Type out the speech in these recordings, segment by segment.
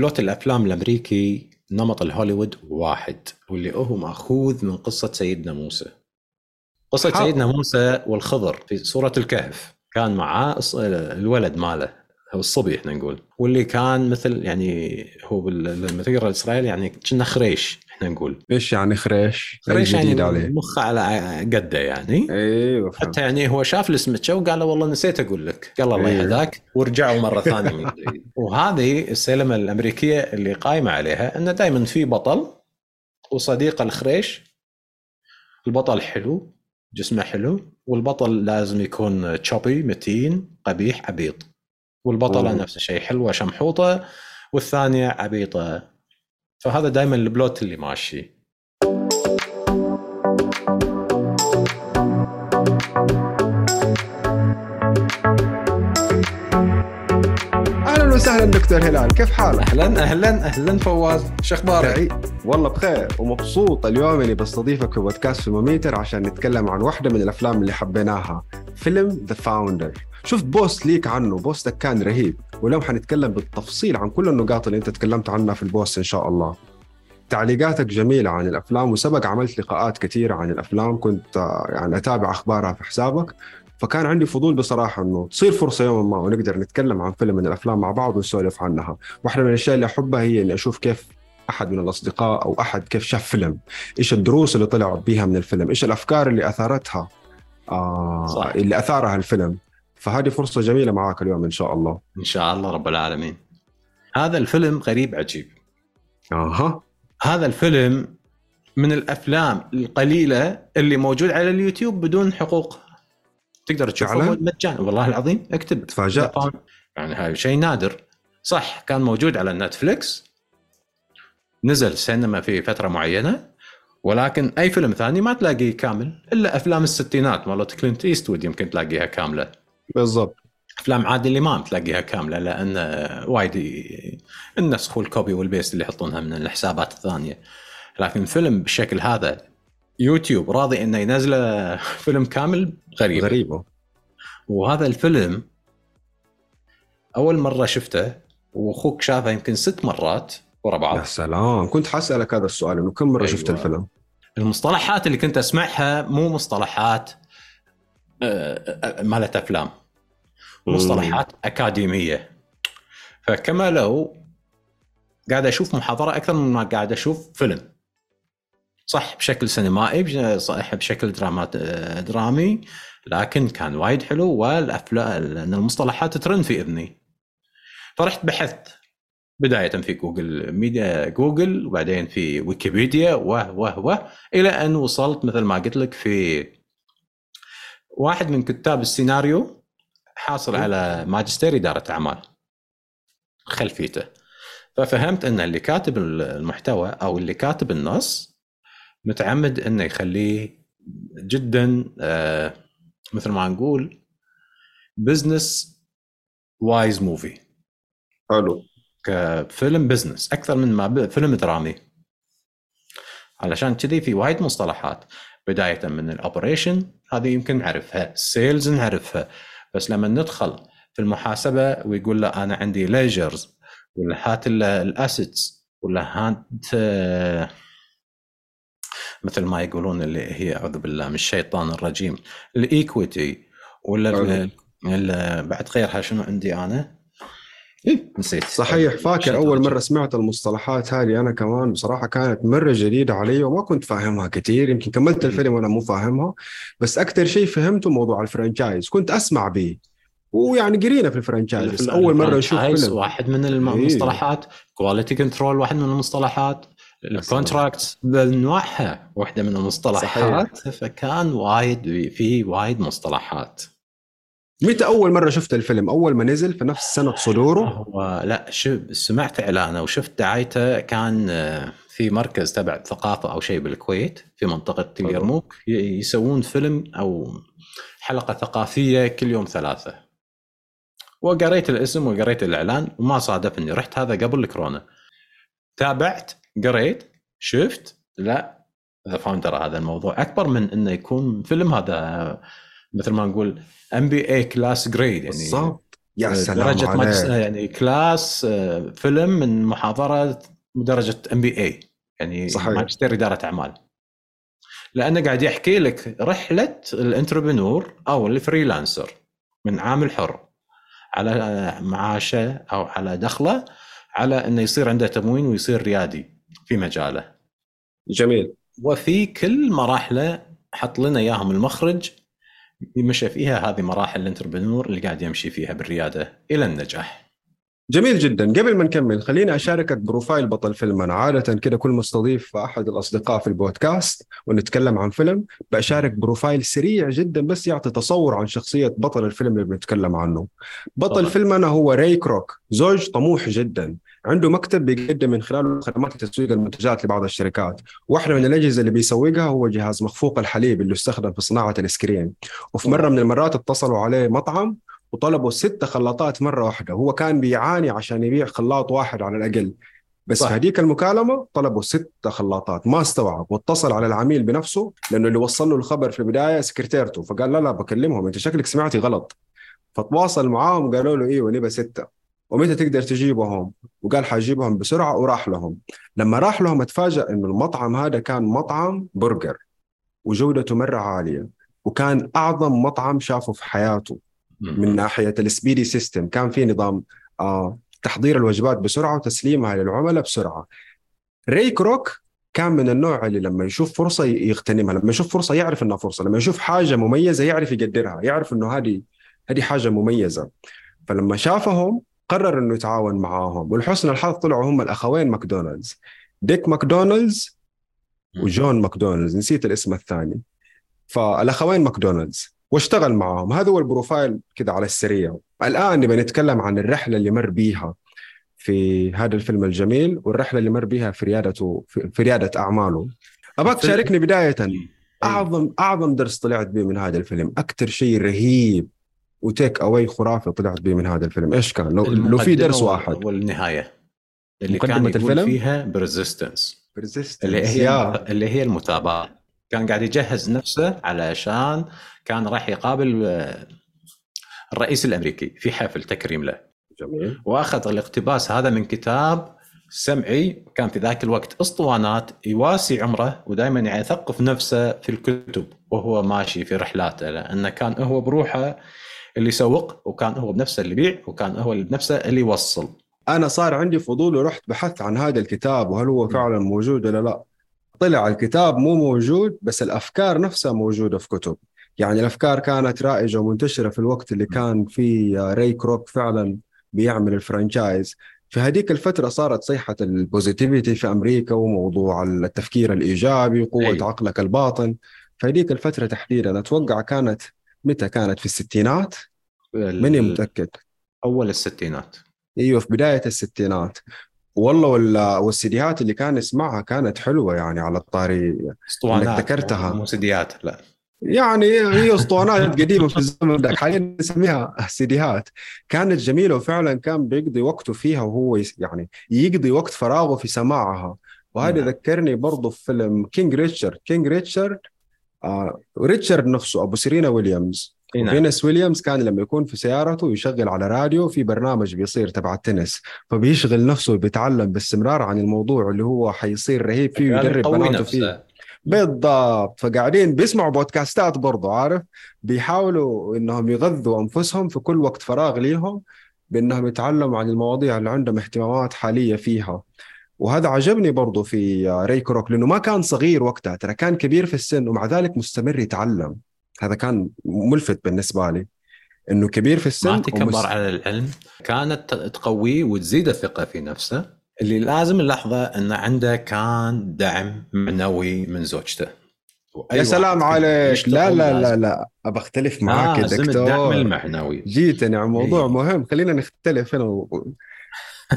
بلوت الأفلام الأمريكي نمط الهوليوود واحد واللي هو مأخوذ من قصة سيدنا موسى قصة حاضر. سيدنا موسى والخضر في سوره الكهف كان معاه الولد ماله هو الصبي إحنا نقول واللي كان مثل يعني هو بال- لما تقرا الإسرائيلي يعني كنا خريش إحنا نقول. إيش يعني خريش؟ خريش جديد يعني عليه. مخه على قدة يعني. أيوه حتى يعني هو شاف السمكه وقال له والله نسيت أقول لك. قال الله إيه. يهداك ورجعوا مرة ثانية من جديد. وهذه السينما الأمريكية اللي قايمة عليها انه دائما في بطل وصديقه الخريش. البطل حلو جسمه حلو والبطل لازم يكون تشوبي متين قبيح عبيط. والبطلة مم. نفس الشيء حلوة شمحوطة والثانية عبيطة. فهذا دائما البلوت اللي ماشي. أهلا دكتور هلال كيف حالك؟ أهلا أهلا أهلا فواز. شو أخبارك؟ والله بخير ومبسوط اليوم إني بستضيفك في بودكاست فيلموميتر عشان نتكلم عن واحدة من الأفلام اللي حبيناها فيلم The Founder شفت post ليك عنه post ك كان رهيب واليوم حنتكلم بالتفصيل عن كل النقاط اللي أنت تكلمت عنها في ال post إن شاء الله. تعليقاتك جميلة عن الأفلام وسبق عملت لقاءات كثيرة عن الأفلام كنت آه، يعني أتابع أخبارها في حسابك. فكان عندي فضول بصراحة أنه تصير فرصة يوما ما ونقدر نتكلم عن فيلم من الأفلام مع بعض ونسولف عنها. واحدة من الأشياء اللي أحبها هي أني أشوف كيف أحد من الأصدقاء أو أحد كيف شاف فيلم. إيش الدروس اللي طلع بيها من الفيلم؟ إيش الأفكار اللي أثارتها؟ آه صح. اللي أثارها الفيلم. فهذه فرصة جميلة معاك اليوم إن شاء الله. إن شاء الله رب العالمين. هذا الفيلم غريب عجيب. أها. هذا الفيلم من الأفلام القليلة اللي موجود على اليوتيوب بدون حقوق تقدر تشوفه؟ مجانا والله العظيم اكتب. تفاجأت. يعني هاي شيء نادر. صح كان موجود على نتفليكس. نزل سينما في فترة معينة ولكن أي فيلم ثاني ما تلاقيه كامل إلا أفلام الستينات. مالت كلينت إيستوود يمكن تلاقيها كاملة. بالضبط. أفلام عادل امام تلاقيها كاملة لأن وايد النسخ وال copy وال paste اللي يحطونها من الحسابات الثانية. لكن فيلم بالشكل هذا يوتيوب راضي إنه ينزله فيلم كامل غريب. غريبة وهذا الفيلم أول مرة شفته وأخوك شافه يمكن ست مرات ورا يا بعض سلام. كنت حسألك هذا السؤال إنه كم مرة أيوة. شفت الفيلم؟ المصطلحات اللي كنت أسمعها مو مصطلحات آه، آه، مالت أفلام. مصطلحات أكاديمية. فكما لو قاعد أشوف محاضرة أكثر من ما قاعد أشوف فيلم. صح بشكل سينمائي صح بشكل درامات درامي لكن كان وايد حلو والافلام لأن المصطلحات ترن في إذني. فرحت بحثت بداية في جوجل ميديا جوجل وبعدين في ويكيبيديا وه وه وه إلى أن وصلت مثل ما قلت لك في واحد من كتاب السيناريو حاصل على ماجستير إدارة أعمال خلفيته. ففهمت أن اللي كاتب المحتوى أو اللي كاتب النص متعمد إنه يخليه جدا آه، مثل ما نقول business wise movie حلو. كفيلم business أكثر من ما فيلم درامي. علشان كذي في وايد مصطلحات. بداية من ال operation هذه يمكن نعرفها. ال sales نعرفها. بس لما ندخل في المحاسبة ويقول له أنا عندي ledgers ولا هات ال assets ولا هات آه، مثل ما يقولون اللي هي أعوذ بالله من الشيطان الرجيم. ال equity ولا بعد غيرها شنو عندي أنا؟ إيه نسيت. صحيح فاكر أول. مرة سمعت المصطلحات هذه أنا كمان بصراحة كانت مرة جديدة علي وما كنت فاهمها كثير يمكن كملت الفيلم وأنا مو فاهمها بس أكثر شيء فهمته موضوع ال franchise كنت أسمع به. ويعني قرينا في ال franchise بس أول مرة نشوف فيلم. واحد من. المصطلحات quality control واحد من المصطلحات. ال contract. بانواعها واحدة من المصطلحات فكان وايد في وايد مصطلحات. متى أول مرة شفت الفيلم؟ أول ما نزل في نفس سنة صدوره؟ هو لا شوف سمعت إعلانه وشفت دعايته كان آه، في مركز تبع ثقافة أو شيء بالكويت في منطقة اليرموك يسوون فيلم أو حلقة ثقافية كل يوم ثلاثة. وقريت الاسم وقريت الإعلان وما صادفني. رحت هذا قبل الكورونا. تابعت قريت شفت لا The Founder هذا الموضوع. أكبر من إنه يكون فيلم هذا مثل ما نقول MBA class grade يعني بالضبط. يا سلام درجة يعني class آه، فيلم من محاضرة درجة MBA يعني صحيح. ماجستير إدارة أعمال. لأنه قاعد يحكي لك رحلة ال entrepreneur أو ال freelancer من عامل حر على آه، معاشه أو على دخله على إنه يصير عنده تموين ويصير ريادي. في مجاله. جميل. وفي كل مراحله حط لنا اياهم المخرج مشى فيها هذه مراحل ال entrepreneur اللي قاعد يمشي فيها بالرياده إلى النجاح. جميل جدا. قبل ما نكمل خليني أشاركك profile بطل فيلمنا عادة كده كل ما أستضيف أحد الأصدقاء في البودكاست ونتكلم عن فيلم بشارك profile سريع جدا بس يعطي تصور عن شخصية بطل الفيلم اللي بنتكلم عنه. بطل طبعاً. فيلمنا هو راي كروك زوج طموح جدا. عنده مكتب بيقدم من خلاله خدمات تسويق المنتجات لبعض الشركات. واحدة من الأجهزة اللي بيسوقها هو جهاز مخفوق الحليب اللي يستخدم في صناعة الآيس كريم وفي مرة من المرات اتصلوا عليه مطعم وطلبوا ست خلاطات مرة واحدة. هو كان بيعاني عشان يبيع خلاط واحد على الأقل. بس صح. في هذيك المكالمة طلبوا ست خلاطات. ما استوعب. واتصل على العميل بنفسه لأنه اللي وصل له الخبر في البداية سكرتيرته. فقال لا لا بكلمهم. أنت شكلك سمعتي غلط. فتواصل معاهم قالوا له إيوه نبى ستة. ومتى تقدر تجيبهم؟ وقال حجيبهم بسرعة وراح لهم. لما راح لهم اتفاجأ إنه المطعم هذا كان مطعم برجر وجودته مرة عالية وكان أعظم مطعم شافه في حياته من ناحية ال speedee system. كان في نظام آه تحضير الوجبات بسرعة وتسليمها للعملاء بسرعة. راي كروك كان من النوع اللي لما يشوف فرصة يغتنمها لما يشوف فرصة يعرف إنها فرصة لما يشوف حاجة مميزة يعرف يقدرها يعرف إنه هذه هذه حاجة مميزة. فلما شافهم قرر إنه يتعاون معاهم. ولحسن الحظ طلعوا هم الأخوين ماكدونالدز. ديك ماكدونالدز وجون ماكدونالدز. نسيت الاسم الثاني. فالأخوين ماكدونالدز واشتغل معاهم. هذا هو ال profile كده على السريع. الآن نبي نتكلم عن الرحلة اللي مر بيها في هذا الفيلم الجميل والرحلة اللي مر بها في ريادته في ريادة أعماله. الفيلم- تشاركني بداية. اعظم أعظم درس طلعت به من هذا الفيلم. أكثر شيء رهيب. وتيك أواي خرافي طلعت به من هذا الفيلم. إيش كان؟ لو لو في درس واحد. والنهاية. اللي كان يقول الفيلم؟ فيها persistence. اللي هي يا. اللي هي المثابره كان قاعد يجهز نفسه علشان كان راح يقابل آه، الرئيس الأمريكي في حفل تكريم له. جميل. وأخذ الاقتباس هذا من كتاب سمعي. كان في ذاك الوقت أسطوانات يواسي عمره ودائما يثقف نفسه في الكتب وهو ماشي في رحلاته لأنه كان هو بروحه اللي يسوق وكان هو بنفسه اللي يبيع وكان هو بنفسه اللي يوصل. أنا صار عندي فضول ورحت بحثت عن هذا الكتاب وهل هو فعلا موجود ولا لا. طلع الكتاب مو موجود بس الأفكار نفسها موجودة في كتب. يعني الأفكار كانت رائجة ومنتشرة في الوقت اللي كان فيه ري كروك فعلا بيعمل ال franchise في هذيك الفترة صارت صيحة ال positivity في أمريكا وموضوع التفكير الإيجابي وقوة أيوة. عقلك الباطن. في هذيك الفترة تحديدا أتوقع كانت متى كانت في الستينات؟ ماني متأكد. أول الستينات. أيوه في بداية الستينات. والله ولا والسيديات اللي كان يسمعها كانت حلوة يعني على الطاري اسطوانات. ذكرتها. مو سيديات لا. يعني هي اسطوانات قديمة في الزمن ذاك حاليا نسميها سيديات كانت جميلة وفعلا كان بيقضي وقته فيها وهو يعني يقضي وقت فراغه في سماعها. وهذا نعم. ذكرني برضه في فيلم King Richard King Richard آه ريتشارد نفسه أبو سيرينا ويليامز. نعم. فينس ويليامز كان لما يكون في سيارته يشغل على راديو في برنامج بيصير تبع التنس. فبيشغل نفسه وبيتعلم باستمرار عن الموضوع اللي هو حيصير رهيب فيه كان ويدرب بناته فيه. بالضبط. فقاعدين بيسمعوا بودكاستات برضو عارف؟ بيحاولوا إنهم يغذوا أنفسهم في كل وقت فراغ ليهم بإنهم يتعلموا عن المواضيع اللي عندهم اهتمامات حالية فيها. وهذا عجبني برضو في ري كروك لأنه ما كان صغير وقتها ترى كان كبير في السن ومع ذلك مستمر يتعلم. هذا كان ملفت بالنسبة لي إنه كبير في السن ما تكبر ومس- على العلم. كانت تقويه وتزيد الثقة في نفسه. اللي لازم نلاحظه انه عنده كان دعم معنوي من زوجته. يا سلام عليك. لا لا لا لا ابى أختلف معاك يا دكتور الدعم المعنوي. جيتني عن موضوع إيه. مهم. خلينا نختلف هنا.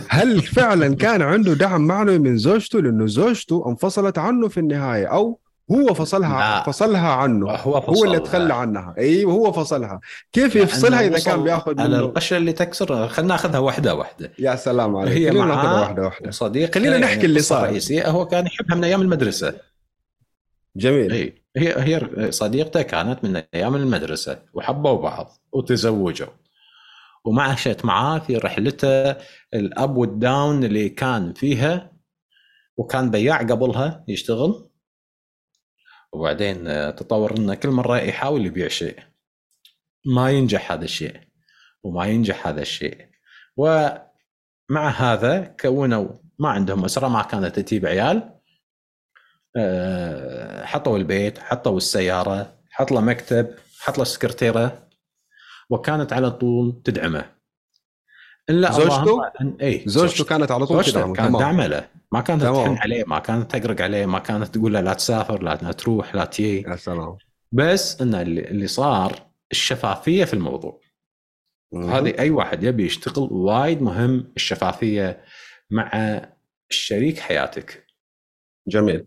هل فعلا كان عنده دعم معنوي من زوجته؟ لأنه زوجته انفصلت عنه في النهاية أو هو فصلها لا. فصلها عنه. هو هو اللي. تخلى عنها. أيوه هو فصلها. كيف يفصلها إذا كان بيأخذ منه؟ القشه اللي تكسر. خلينا نأخذها واحدة واحدة. يا سلام عليك. هي خلينا نأخذها واحدة واحدة. وصديق خلينا نحكي اللي صار. الرئيسيه هو كان يحبها من أيام المدرسة. جميل. اي هي هي صديقته كانت من أيام المدرسة وحبوا بعض وتزوجوا. ومعشت معاه في رحلته الأب والداون اللي كان فيها وكان بياع قبلها يشتغل. وبعدين آه، تطور إنه كل مرة يحاول يبيع شيء. ما ينجح هذا الشيء وما ينجح هذا الشيء. ومع هذا كونوا ما عندهم أسرة ما كانت تجيب عيال. آه، حطوا البيت حطوا السيارة حط له مكتب حط له سكرتيرة. وكانت على طول تدعمه. الا زوجته؟ اي زوجته كانت على طول تدعمه كانت داعمه له ما كانت تحن عليه ما كانت تقرق عليه ما كانت تقول له لا تسافر لا تروح لا تجي. يا سلام. بس إن اللي صار الشفافية في الموضوع. هذه أي واحد يبي يشتغل وايد مهم الشفافية مع الشريك حياتك. جميل.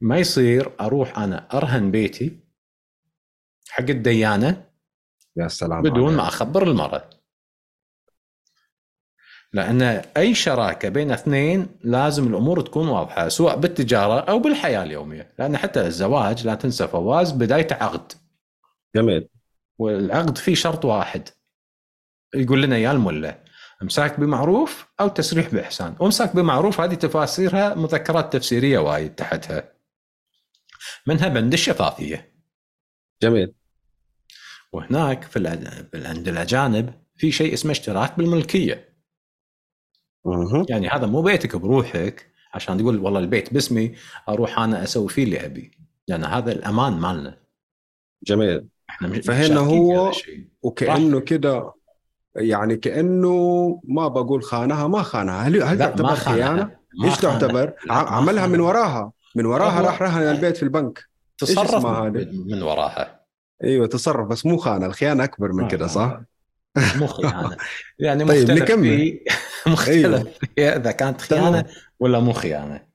ما يصير أروح أنا أرهن بيتي حق الديانة يا سلام بدون عليك. ما أخبر المراه لأن أي شراكة بين اثنين لازم الأمور تكون واضحة سواء بالتجارة أو بالحياة اليومية. لأن حتى الزواج لا تنسى فواز بدايته عقد. جميل. والعقد فيه شرط واحد. يقول لنا يا الملة امساك بمعروف أو تسريح بإحسان. وامساك بمعروف هذه تفاسيرها مذكرات تفسيرية وايد تحتها. منها بند الشفافية. جميل. وهناك في عند الأجانب في شيء اسمه اشتراك بالملكية. يعني هذا مو بيتك بروحك عشان تقول والله البيت باسمي أروح أنا أسوي فيه اللي أبي. لأن هذا الأمان مالنا. جميل. إحنا فهنا هو وكأنه كده يعني كأنه ما بقول خانها ما خانها. هل هل تعتبر خيانة؟ إيش تعتبر؟ عملها من وراها. من وراها راح رهن البيت في البنك. تصرف من وراها. أيوه تصرف. بس مو خانة الخيانة أكبر من كده صح؟ مو خيانة. يعني طيب مختلف نكمل. في مختلف أيوه. إذا كانت خيانة ولا مو خيانة.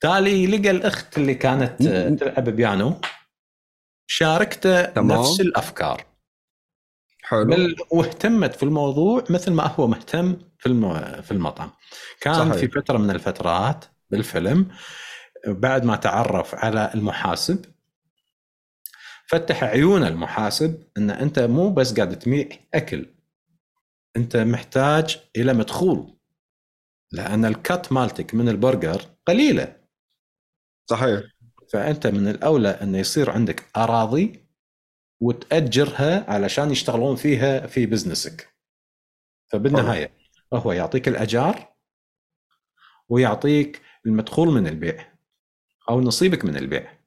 تالي لقى الأخت اللي كانت تلعب بيانو شاركته تمام. نفس الأفكار. حلو. بل واهتمت في الموضوع مثل ما هو مهتم في الم... في المطعم. كان صحيح. في فترة من الفترات بالفيلم بعد ما تعرف على المحاسب فتح عيون المحاسب إن أنت مو بس قاعد تبيع أكل أنت محتاج إلى مدخول. لأن الكت مالتك من البرجر قليلة. صحيح. فأنت من الأولى انه يصير عندك أراضي وتأجرها علشان يشتغلون فيها في بزنسك. فبالنهاية هو يعطيك الأجار ويعطيك المدخول من البيع أو نصيبك من البيع.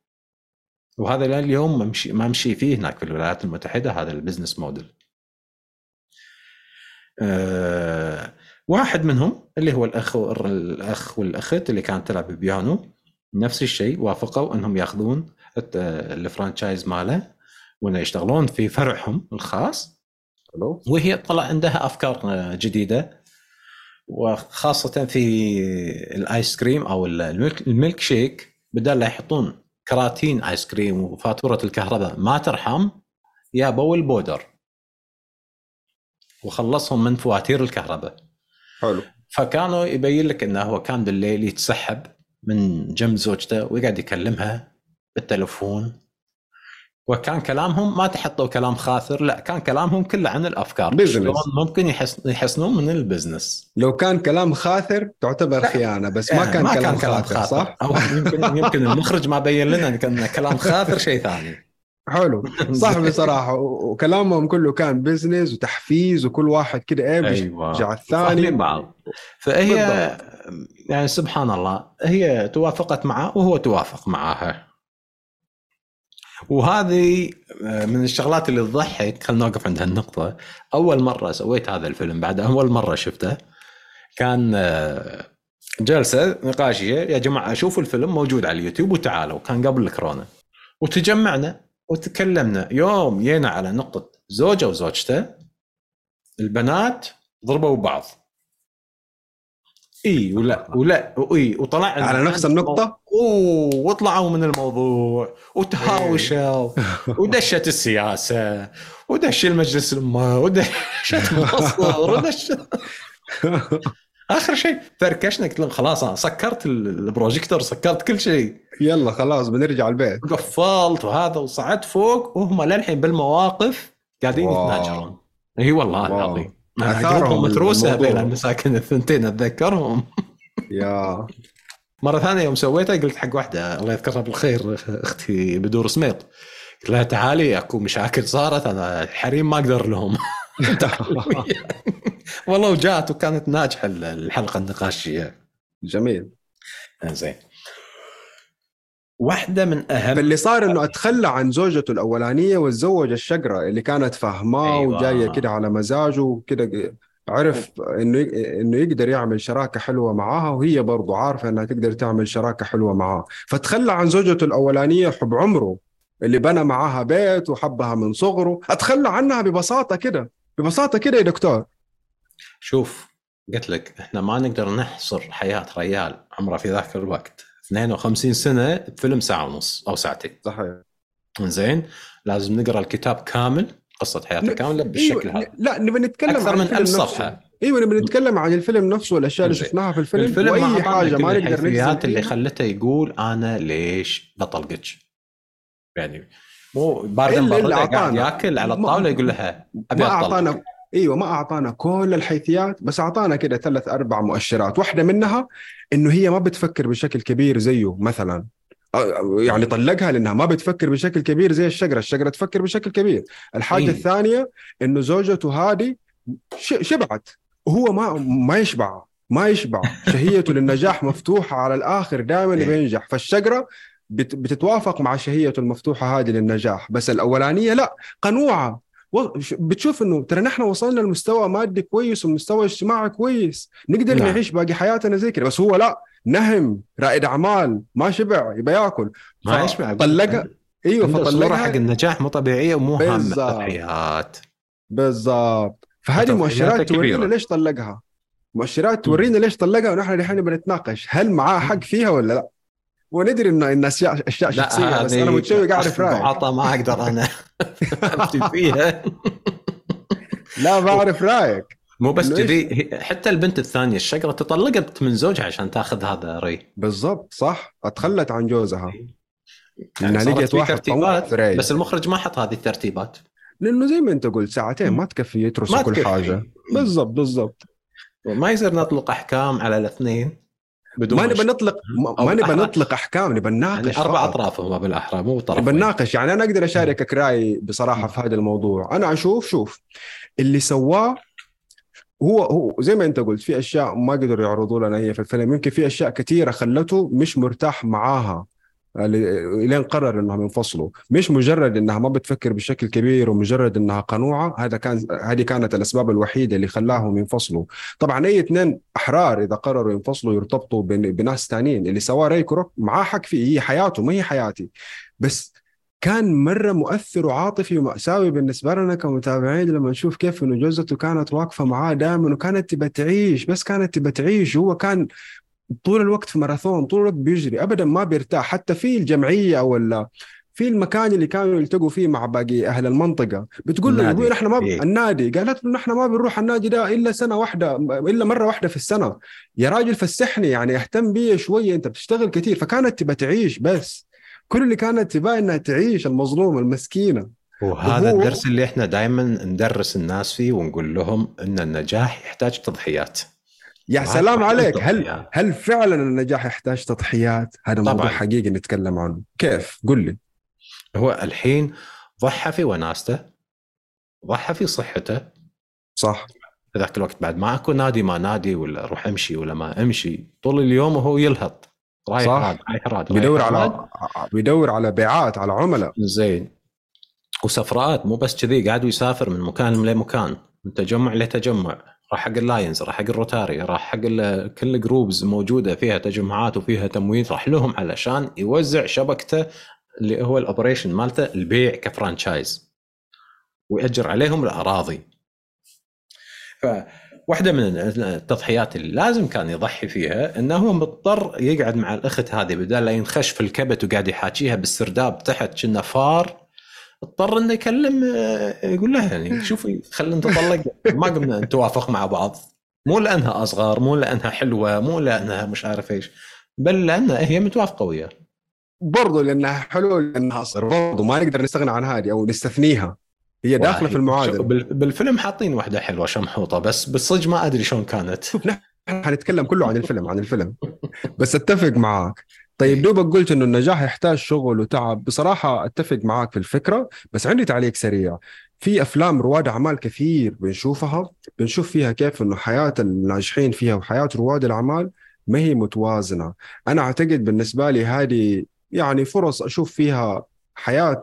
وهذا لليوم ممشي ما مشي فيه هناك في الولايات المتحدة هذا ال business model أه واحد منهم اللي هو الاخ الأخ والأخت اللي كانت تلعب بيانو نفس الشيء وافقوا إنهم ياخذون ال franchise ماله وإنه يشتغلون في فرعهم الخاص. وهي طلع عندها أفكار جديدة وخاصة في الآيس كريم أو الميلك شيك بدل لا يحطون كراتين آيس كريم وفاتورة الكهرباء ما ترحم يابوا ال powder. وخلصهم من فواتير الكهرباء. حلو. فكانوا يبين لك إنه هو كان بالليل يتسحب من جنب زوجته ويقعد يكلمها بالتلفون. وكان كلامهم ما تحطوا كلام خاثر لا كان كلامهم كله عن الأفكار. business ممكن يحسن يحسنون من ال business لو كان كلام خاثر تعتبر. خيانة بس ما كان, ما كلام, كان كلام خاثر, صح؟ أو يمكن يمكن المخرج ما بين لنا إن كلام خاثر شيء ثاني. حلو. صح بصراحة. وكلامهم كله كان business وتحفيز وكل واحد كده إيه أيوة. الثاني. بعض. فهي بالضبط. يعني سبحان الله هي توافقت معه وهو توافق معها. وهذه آه، من الشغلات اللي تضحك خلينا نوقف عند هالنقطة. أول مرة سويت هذا الفيلم بعد أول مرة شفته كان آه، جلسة نقاشية. يا جماعة شوفوا الفيلم موجود على اليوتيوب وتعالوا. كان قبل الكورونا وتجمعنا وتكلمنا يوم جينا على نقطة زوجة وزوجته. البنات ضربوا بعض. اي ولا ولا اي وطلعنا على نفس النقطة؟ وطلعوا من الموضوع وتهاوشوا ودشت السياسة ودش المجلس الامه ودشت مصر ودشت آخر شيء فركشنا قلت لهم خلاص أنا سكرت البروجيكتور سكرت كل شيء. يلا خلاص بنرجع البيت. قفلت وهذا وصعدت فوق وهم للحين بالمواقف قاعدين يتناجرون. إي والله. العظيم. قلوبهم متروسه. بين المساكن الثنتين أتذكرهم. يا. مرة ثانية يوم سويتها قلت حق واحدة الله يذكرها بالخير أختي بدور سميط. قلت لها تعالي أكو مشاكل صارت أنا الحريم ما أقدر لهم. والله وجات وكانت ناجحة الحلقة النقاشية. جميل. زين واحدة من أهم فاللي صار إنه أتخلى عن زوجته الأولانية وتزوج الشقرة اللي كانت فاهماه أيوة. وجاية كده على مزاجه وكده عرف إنه إنه يقدر يعمل شراكة حلوة معاها وهي برضه عارفة إنها تقدر تعمل شراكة حلوة معاه فتخلى عن زوجته الأولانية حب عمره اللي بنى معاها بيت وحبها من صغره أتخلى عنها ببساطة كده ببساطة كده يا دكتور. شوف قلت لك إحنا ما نقدر نحصر حياة ريال عمره في ذاك الوقت. 52 سنة بفيلم ساعة ونص أو ساعتين صحيح زين لازم نقرأ الكتاب كامل قصة حياته كاملة بالشكل أيوة. هذا لا نبي نتكلم أكثر عن من الفيلم ألف نفسه. صفحة إيوه نبي نتكلم عن الفيلم نفسه والأشياء اللي. شفناها في الفيلم, الفيلم وأي حاجة ما نقدر نجزم اللي. خلته يقول أنا ليش بطلقك يعني مو إلا مبرده قاعد. ياكل على الطاولة يقول لها أبي ما أعطانا إيوه ما أعطانا كل الحيثيات بس أعطانا كده ثلاث أربع مؤشرات. واحدة منها إنه هي ما بتفكر بشكل كبير زيه مثلا. يعني طلقها لأنها ما بتفكر بشكل كبير زي الشجرة. الشجرة تفكر بشكل كبير. الحاجة إيه. الثانية إنه زوجته هذه شبعت. وهو ما ما يشبع ما يشبع. شهيته للنجاح مفتوحة على الآخر دائما إيه. بينجح. فالشجرة بت- بتتوافق مع شهيته المفتوحة هذه للنجاح. بس الأولانية لا قنوعة. بتشوف إنه ترى نحن وصلنا لمستوى مادي كويس ومستوى اجتماعي كويس. نقدر نعم. نعيش باقي حياتنا زي كده بس هو لا نهم رائد أعمال ما شبع يبى ياكل. ما يشبع طلقها إيوه صورة حق فطلقها النجاح مو طبيعية ومو هامة بالضبط. التضحيات بالضبط. فهذه مؤشرات تورينا. ليش طلقها. مؤشرات تورينا ليش طلقها ونحن الحين بنتناقش. هل معاه حق فيها ولا لا؟ وندري انه ان اشياء أشياء شخصية بس أنا متشوق أعرف رأيك. عطى ما أقدر أنا. فيها. لا بعرف رأيك. مو بس؟ كذي حتى البنت الثانية الشقرة تطلقت من زوجها عشان تاخذ هذا ري. بالضبط صح. أتخلت عن جوزها. يعني إنها صارت لقيت واحد ترتيبات. بس المخرج ما حط هذه الترتيبات. لأنه زي ما أنت قلت ساعتين ما تكفي يترسوا ما كل. حاجة. بالضبط بالضبط. ما يصير نطلق أحكام على الاثنين. بدون ما نبى. نطلق ما- نبى. نطلق أحكام نبى يعني نناقش أربع فقط. أطراف هم بالأحرى مو طرف نبى نناقش يعني أنا أقدر أشاركك رأيي بصراحة في هذا الموضوع. أنا أشوف شوف اللي سواه هو هو زي ما أنت قلت في أشياء ما قدروا يعرضوا لنا هي في الفيلم. يمكن في أشياء كثيرة خلته مش مرتاح معاها. ل- لين قرر إنهم ينفصلوا. مش مجرد إنها ما بتفكر بشكل كبير ومجرد إنها قنوعة هذا كان هذه كانت الأسباب الوحيدة اللي خلاهم ينفصلوا. طبعا أي اثنين أحرار إذا قرروا ينفصلوا يرتبطوا بن- بناس ثانيين اللي سواه راي كروك معاه حق فيه هي حياته ما هي حياتي. بس كان مرة مؤثر وعاطفي ومأساوي بالنسبة لنا كمتابعين لما نشوف كيف إنه جوزته كانت واقفة معاه دائما وكانت تبى تعيش بس كانت تبى تعيش. هو كان طول الوقت في ماراثون طول الوقت بيجري ابدا ما بيرتاح. حتى في الجمعية ال- في المكان اللي كانوا يلتقوا فيه مع باقي أهل المنطقة بتقول له. يقول إحنا ما ب... إيه. النادي. قالت له نحن ما بنروح النادي ده إلا سنة واحدة إلا مرة واحدة في السنة. يا راجل فسحني يعني اهتم بي شوية أنت بتشتغل كثير فكانت تبى تعيش بس. كل اللي كانت تبغى إنها تعيش المظلومه المسكينة. وهذا وهو- الدرس اللي إحنا دائما ندرس الناس فيه ونقول لهم إن النجاح يحتاج تضحيات. يا سلام عليك. هل. هل فعلا النجاح يحتاج تضحيات؟ هذا موضوع طبعاً. حقيقي نتكلم عنه. كيف؟ قل لي. هو الحين ضحى في وناسته ضحى في صحته. صح. في ذاك الوقت بعد ما أكو نادي ما نادي ولا أروح امشي ولا ما امشي طول اليوم وهو يلهط. رايح صح. راد رايح راد بيدور رايح راد. على بيدور على بيعات على عملاء. زين. وسفرات مو بس كذي قاعد يسافر من مكان لمكان من تجمع لتجمع. راح حق ال Lions راح حق ال Rotary راح حق كل ال groups موجودة فيها تجمعات وفيها تمويل راح لهم علشان يوزع شبكته اللي هو ال operation مالته البيع ك franchise ويأجر عليهم الأراضي. فواحده من التضحيات اللي لازم كان يضحي فيها إنه هو مضطر يقعد مع الأخت هذه بدال لا ينخش في الكبت وقاعد يحاكيها بالسرداب تحت كنا فار اضطر انه يكلم آه، يقول لها يعني شوفي خلينا نتطلق ما قمنا نتوافق مع بعض. مو لأنها أصغر مو لأنها حلوة مو لأنها مش عارف إيش بل لأنها هي متوافقه وياه برضو لأنها حلوة لانها أصغر. برضو ما نقدر نستغنى عن هذه أو نستثنيها. هي داخلة في المعادلة. بال- بالفيلم حاطين واحدة حلوة شمحوطة بس بالصج ما أدري شلون كانت. شوف نحن حنتكلم كله عن الفيلم عن الفيلم. بس أتفق معاك. طيب دوبك قلت إنه النجاح يحتاج شغل وتعب. بصراحة أتفق معاك في الفكرة بس عندي تعليق سريع. في أفلام رواد أعمال كثير بنشوفها بنشوف فيها كيف إنه حياة الناجحين فيها وحياة رواد الأعمال ما هي متوازنة. أنا أعتقد بالنسبة لي هذه يعني فرص أشوف فيها حياة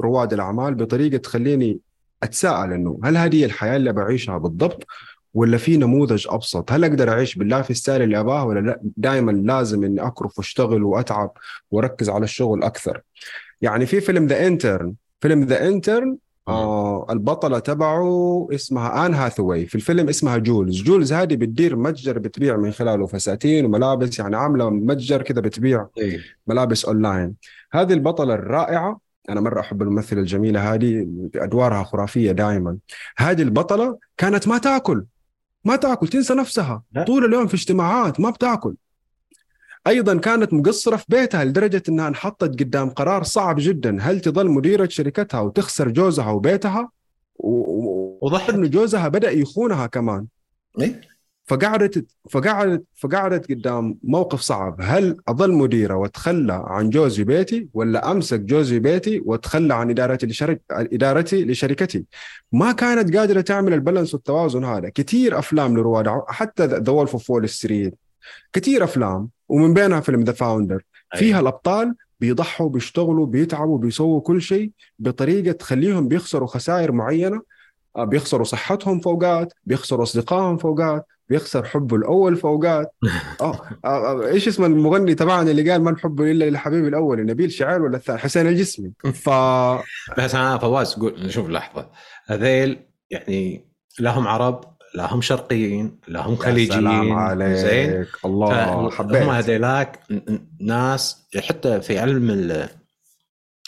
رواد الأعمال بطريقة تخليني أتساءل إنه هل هذه الحياة اللي بعيشها بالضبط ولا في نموذج أبسط؟ هل أقدر أعيش بال lifestyle اللي أباه ولا لا؟ دائما لازم إني أكرف وأشتغل وأتعب وأركز على الشغل أكثر. يعني في فيلم The Intern فيلم The Intern آه البطلة تبعه اسمها ان هاثواي في الفيلم اسمها جولز. جولز هذه بتدير متجر بتبيع من خلاله فساتين وملابس يعني عاملة متجر كذا بتبيع إيه. ملابس أونلاين. هذه البطلة الرائعة أنا مرة أحب الممثلة الجميلة هذه أدوارها خرافية دائما هذه البطلة كانت ما تأكل. ما تأكل تنسى نفسها. لا. طول اليوم في اجتماعات ما بتأكل. أيضا كانت مقصرة في بيتها لدرجة إنها انحطت قدام قرار صعب جدا. هل تظل مديرة شركتها وتخسر جوزها وبيتها؟ وضحت. انه جوزها بدأ يخونها كمان. إيه؟ فقعدت فقعدت فقعدت قدام موقف صعب. هل أظل مديرة وأتخلى عن جوزي بيتي ولا أمسك جوزي بيتي وأتخلى عن إدارتي لشرك إدارتي لشركتي؟ ما كانت قادرة تعمل ال balance والتوازن هذا. كثير أفلام لرواد حتى The Wolf of Wall Street كثير أفلام ومن بينها فيلم The Founder فيها الأبطال بيضحوا بيشتغلوا بيتعبوا بيسووا كل شيء بطريقة تخليهم بيخسروا خسائر معينة. آه، بيخسروا صحتهم فوقات بيخسروا أصدقائهم فوقات. بيخسر حبه الأول فوقات آه آه، آه، إيش اسم المغني تبعنا اللي قال ما نحبه إلا للحبيب الأول نبيل شعير ولا الثاني؟ حسين الجسمي. ف بس أنا فواز قول شوف لحظة. هذيل يعني لا هم عرب لا هم شرقيين لا هم خليجيين. سلام عليك. زين؟ الله هم حبيت. هذيلاك ن- ن- ناس حتى في علم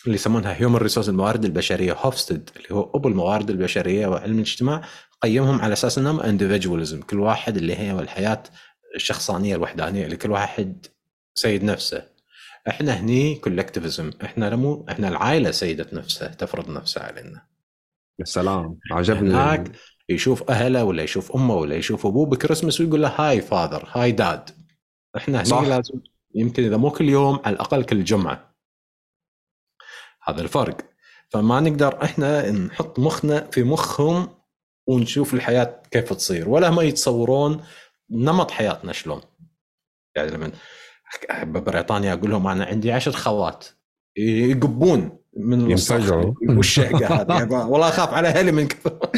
اللي يسمونها human resources الموارد البشرية هوفستد اللي هو ابو الموارد البشرية وعلم الاجتماع قيمهم على أساس إنهم individualism كل واحد اللي هي الحياة الشخصانية الوحدانية اللي كل واحد سيد نفسه. إحنا هني collectivism إحنا لمو إحنا العائلة سيدة نفسها تفرض نفسها علينا. يا سلام عجبني. هناك يشوف أهله ولا يشوف أمه ولا يشوف أبوه بكريسماس ويقول له هاي فاذر هاي داد إحنا. هني لازم يمكن إذا مو كل يوم على الأقل كل جمعة. هذا الفرق فما نقدر إحنا نحط مخنا في مخهم ونشوف الحياة كيف تصير ولا هم يتصورون نمط حياتنا شلون يعني لما ببريطانيا أقول لهم أنا عندي عشر خوات يقبون من الصخر. ينفجعوا. والشهقه هذه والله أخاف على أهلي من كثر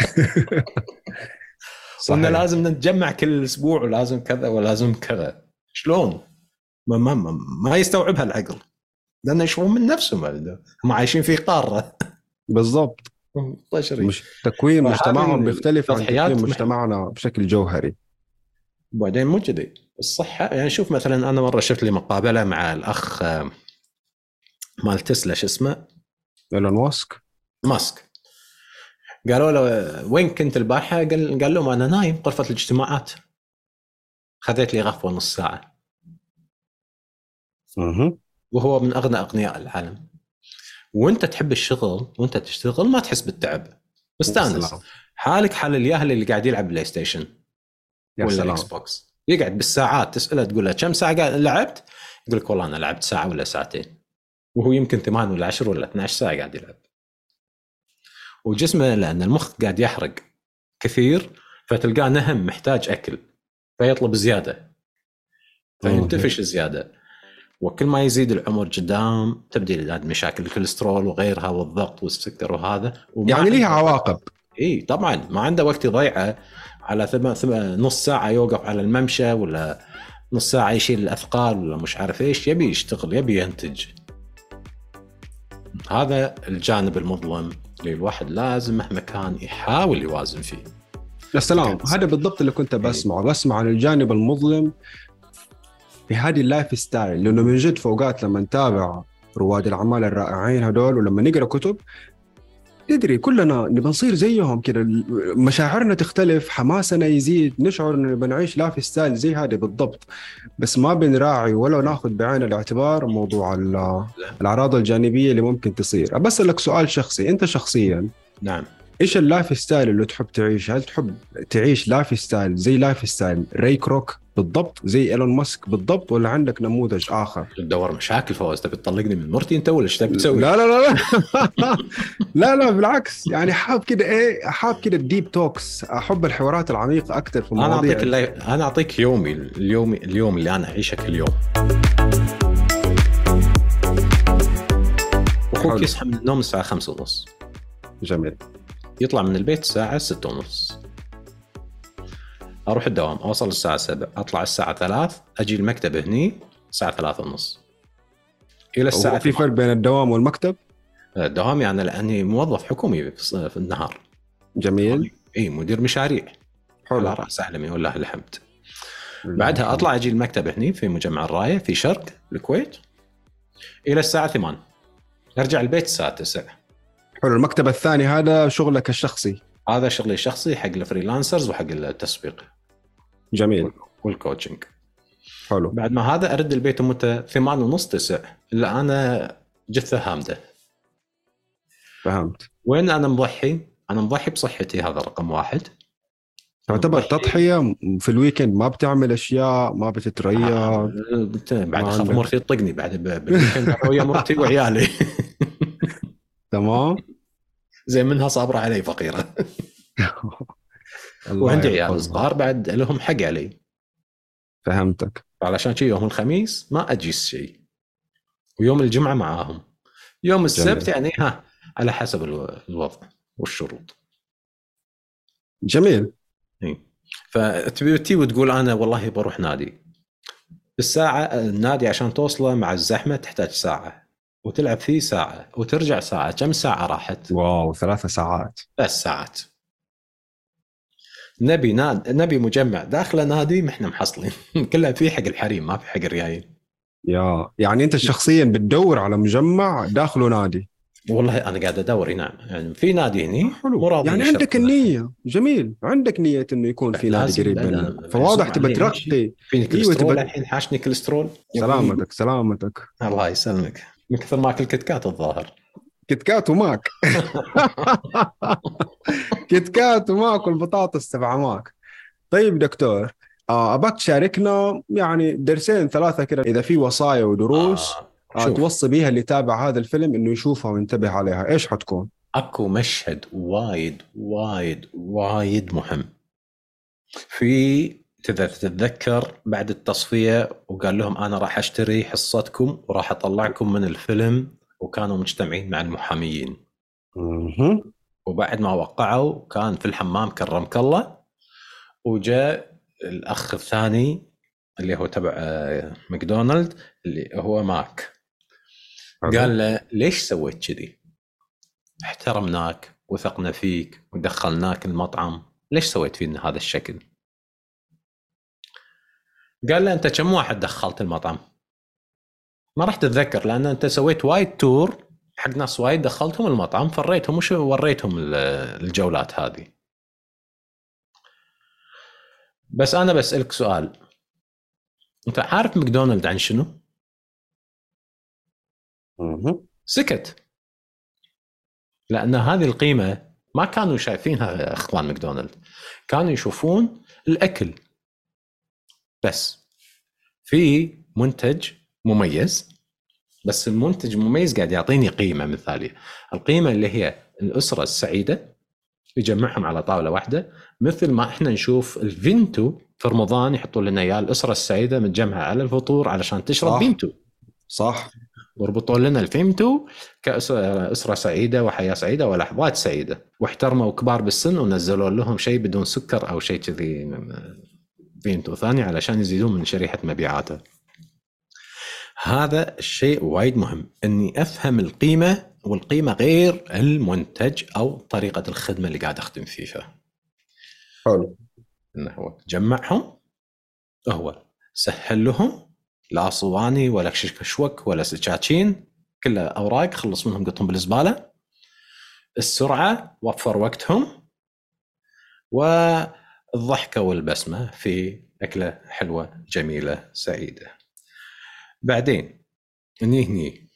وانه صحيح. لازم نتجمع كل أسبوع ولازم كذا ولازم كذا شلون؟ ما ما ما, ما يستوعبها العقل لأنه يشوفون من نفسهم هم عايشين في قارة. بالضبط. طشري مش تكوين مجتمعهم بيختلف عن تكوين مجتمعنا بشكل جوهري. وبعدين مو كذي. الصحة يعني شوف مثلا أنا مرة شفت لي مقابلة مع الأخ مال تسلا شو اسمه؟ إيلون ماسك. ماسك. قالوا له وين كنت البارحة؟ قال قال لهم أنا نايم غرفة الاجتماعات. خذيت لي غفوة نص ساعة. أها. وهو من أغنى أغنياء العالم. وأنت تحب الشغل وأنت تشتغل ما تحس بالتعب. مستانس. حالك حال الياهل اللي قاعد يلعب PlayStation. ولا سلام. Xbox يقعد بالساعات تسأله تقول له كم ساعة قاعد لعبت؟ يقول لك والله أنا لعبت ساعة ولا ساعتين. وهو يمكن ثمان ولا 10 ولا 12 ساعة قاعد يلعب. وجسمه لأن المخ قاعد يحرق كثير فتلقاه نهم محتاج أكل فيطلب زيادة. فينتفش زيادة. وكل ما يزيد العمر قدام تبدي مشاكل الكوليسترول وغيرها والضغط والسكر وهذا يعني ليها عواقب. إي طبعا. ما عنده وقت يضيعه على ثم ثم نص ساعة يوقف على الممشى ولا نص ساعة يشيل الأثقال ولا مش عارف إيش يبي يشتغل يبي ينتج. هذا الجانب المظلم اللي الواحد لازم مهما كان يحاول يوازن فيه. يا سلام. هذا بالضبط اللي كنت بسمعه. بسمع عن الجانب المظلم في هذه ال lifestyle لأنه من جد فوقات لما نتابع رواد الأعمال الرائعين هدول ولما نقرأ كتب تدري كلنا نبى نصير زيهم كذا مشاعرنا تختلف حماسنا يزيد نشعر إنه نبى نعيش lifestyle زي هذه بالضبط. بس ما بنراعي ولا ناخذ بعين الاعتبار موضوع ال- الأعراض الجانبية اللي ممكن تصير. بسالك سؤال شخصي. أنت شخصيا نعم. إيش ال lifestyle اللي تحب تعيش؟ هل تحب تعيش lifestyle زي lifestyle ري كروك بالضبط زي إيلون ماسك بالضبط ولا عندك نموذج آخر؟ تدور مشاكل فواز. طيب تبي تطلقني من مرتي أنت ولا إيش تبي تسوي؟ لا لا لا لا. لا لا بالعكس. يعني حاب كده إيه؟ حاب كده ال deep talks أحب الحوارات العميقة أكثر في المواضيع. أنا أعطيك اللي... أنا أعطيك يومي اليوم اليوم اللي أنا أعيشه كل يوم. أخوك يصحى من النوم الساعة 5:30 جميل. يطلع من البيت الساعة 6:30 أروح الدوام أوصل الساعة 7 أطلع الساعة 3 أجي المكتب هني الساعة 3 ونص. إلى الساعة في فرق بين الدوام والمكتب؟ دوامي يعني أنا لأني موظف حكومي في النهار. جميل. إي مدير مشاريع. حلو. على رأس عملي والله الحمد. بعدها أطلع أجي المكتب هني في مجمع الراية في شرق الكويت. إلى الساعة 8 أرجع البيت الساعة 9 حلو. المكتب الثاني هذا شغلك الشخصي؟ هذا شغلي الشخصي حق ال freelancers وحق التسويق. جميل. وال coaching حلو. بعد ما هذا أرد البيت متى ثمان ونص تسع الا أنا جثة هامدة. فهمت. وين أنا مضحي؟ أنا مضحي بصحتي هذا رقم واحد. تعتبر. تضحية في ال weekend ما بتعمل أشياء ما آه، بتتريا بت- بعد أخاف. مرتي تطقني بعد بال weekend ويا مرتي وعيالي. تمام. زي منها صابرة علي فقيرة. وعندي عيال. صغار بعد لهم حق علي. فهمتك. علشان شي يوم الخميس ما اجيس شيء ويوم الجمعة معاهم. يوم السبت جميل. يعني ها على حسب الو- الوضع والشروط. جميل. فتبي وتقول أنا والله بروح نادي. الساعة النادي عشان توصله مع الزحمة تحتاج ساعة. وتلعب فيه ساعة. وترجع ساعة. كم ساعة راحت؟ واو ثلاثة ساعات. ثلاث ساعات. نبي ناد... نبي مجمع. داخله نادي ما إحنا محصلين. كلها فيه حق الحريم ما في حق الريايل يا يعني أنت شخصيا بتدور على مجمع داخله نادي. والله أنا قاعد أدور نعم يعني في نادي هني حلو. وراضي يعني. عندك النية. جميل. عندك نية إنه يكون في نادي قريب منك. فواضح تبى ترقي. فيني كوليسترول تبى- الحين حاشني كوليسترول. سلامتك سلامتك. الله يسلمك. من كثر ما اكل KitKat الظاهر. KitKat وماك KitKat وماك والبطاطس تبع ماك طيب دكتور آه، اباك تشاركنا يعني درسين ثلاثة كده إذا في وصايا ودروس آه. آه. توصي بيها اللي يتابع هذا الفيلم إنه يشوفها وينتبه عليها إيش حتكون؟ أكو مشهد وايد وايد وايد مهم في تذ- تتذكر بعد التصفية وقال لهم أنا راح أشتري حصتكم وراح أطلعكم من الفيلم وكانوا مجتمعين مع المحاميين أها وبعد ما وقعوا كان في الحمام كرمك الله وجاء الأخ الثاني اللي هو تبع آه، ماكدونالد اللي هو ماك قال له ليش سويت كذي؟ احترمناك وثقنا فيك ودخلناك المطعم ليش سويت فينا هذا الشكل؟ قال له أنت كم واحد دخلت المطعم؟ ما راح تتذكر لأن أنت سويت وايد تور حق ناس وايد دخلتهم المطعم فريتهم وش وريتهم ال- الجولات هذه. بس أنا بسألك سؤال. أنت عارف ماكدونالد عن شنو؟ سكت. لأن هذه القيمة ما كانوا شايفينها أخوان ماكدونالد. كانوا يشوفون الأكل. بس في منتج مميز بس المنتج المميز قاعد يعطيني قيمة مثالية. القيمة اللي هي الأسرة السعيدة يجمعهم على طاولة واحدة مثل ما إحنا نشوف الفيمتو في رمضان يحطوا لنا إياه الأسرة السعيدة متجمعة على الفطور علشان تشرب صح. فيمتو. صح. وربطوا لنا الفيمتو كأسرة سعيدة وحياة سعيدة ولحظات سعيدة. واحترموا كبار بالسن ونزلوا لهم شيء بدون سكر أو شيء كذي فيمتو ثاني علشان يزيدون من شريحة مبيعاته هذا الشيء وايد مهم. إني أفهم القيمة والقيمة غير المنتج أو طريقة الخدمة اللي قاعد أخدم فيها. حلو. إنه هو جمعهم هو سهل لهم لا صواني ولا كشكشوك ولا سكاكين كلها أوراق خلص منهم قطهم بالزبالة. السرعة وفر وقتهم. والضحكة والبسمة في أكلة حلوة جميلة سعيدة. بعدين هني هني.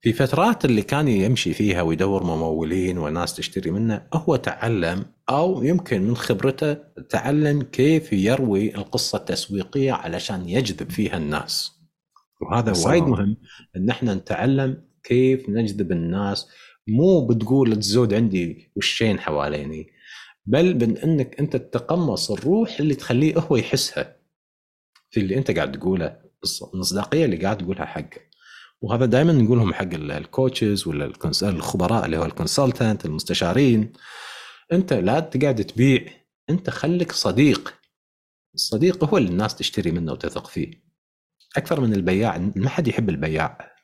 في فترات اللي كان يمشي فيها ويدور ممولين وناس تشتري منه هو تعلم أو يمكن من خبرته تعلم كيف يروي القصة التسويقية علشان يجذب فيها الناس. وهذا. وايد مهم إن إحنا نتعلم كيف نجذب الناس. مو بتقول تزود عندي وشين حواليني بل بان إنك أنت تتقمص الروح اللي تخليه هو يحسها. في اللي أنت قاعد تقوله. المصداقية اللي قاعد تقولها حقه وهذا دائما نقولهم حق ال- ال coaches ولا الخبراء اللي هو ال consultant المستشارين. أنت لا تقعد تبيع أنت خليك صديق. الصديق هو اللي الناس تشتري منه وتثق فيه. أكثر من البياع ما حد يحب البياع.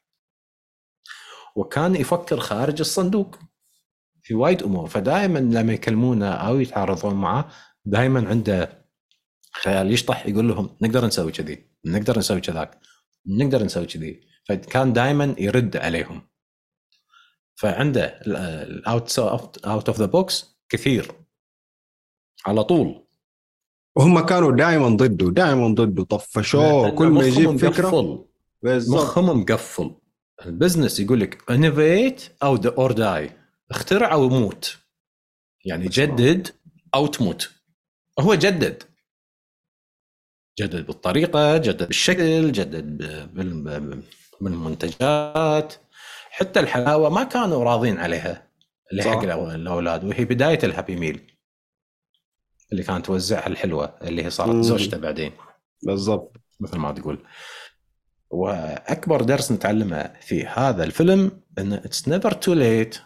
وكان يفكر خارج الصندوق. في وايد أمور. فدائما لما يكلمونه أو يتعارضون معه دائما عنده خيال يشطح يقول لهم نقدر نسوي كذي نقدر نسوي كذاك نقدر نسوي كذي. فكان دائما يرد عليهم. فعنده ال out out of the box كثير. على طول. وهم كانوا دائما ضده دائما ضده طفشوه كل ما يجيب فكرة. مخهم مقفل. ال business يقول لك innovate أو or die اخترع أو موت يعني جدد أو تموت. هو جدد. جدد بالطريقة جدد بالشكل جدد بالمنتجات. حتى الحلاوة ما كانوا راضين عليها اللي. حق الأولاد وهي بداية ال Happy Meal اللي كانت توزعها الحلوة اللي هي صارت. زوجته بعدين. بالضبط. مثل ما تقول. وأكبر درس نتعلمه في هذا الفيلم إن it's never too late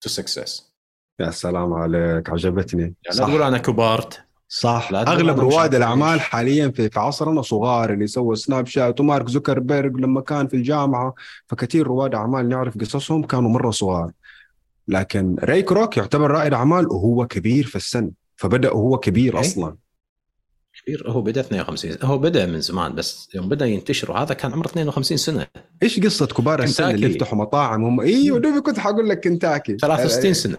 to success يا سلام عليك عجبتني. يعني لا صح. تقول أنا كبرت صح. أغلب رواد الأعمال. حاليا في, في عصرنا صغار اللي سووا سناب شات ومارك زوكربيرج لما كان في الجامعة فكثير رواد أعمال نعرف قصصهم كانوا مرة صغار. لكن ري كروك يعتبر رائد أعمال وهو كبير في السن. فبدأ وهو كبير إيه. أصلا. كبير. هو بدأ 52 هو بدأ من زمان بس يوم بدأ ينتشر وهذا كان عمره 52 سنة. إيش قصة كبار السن اللي. يفتحوا مطاعم هم؟ إيوه دوبي كنت حقول لك كنتاكي 63 سنة.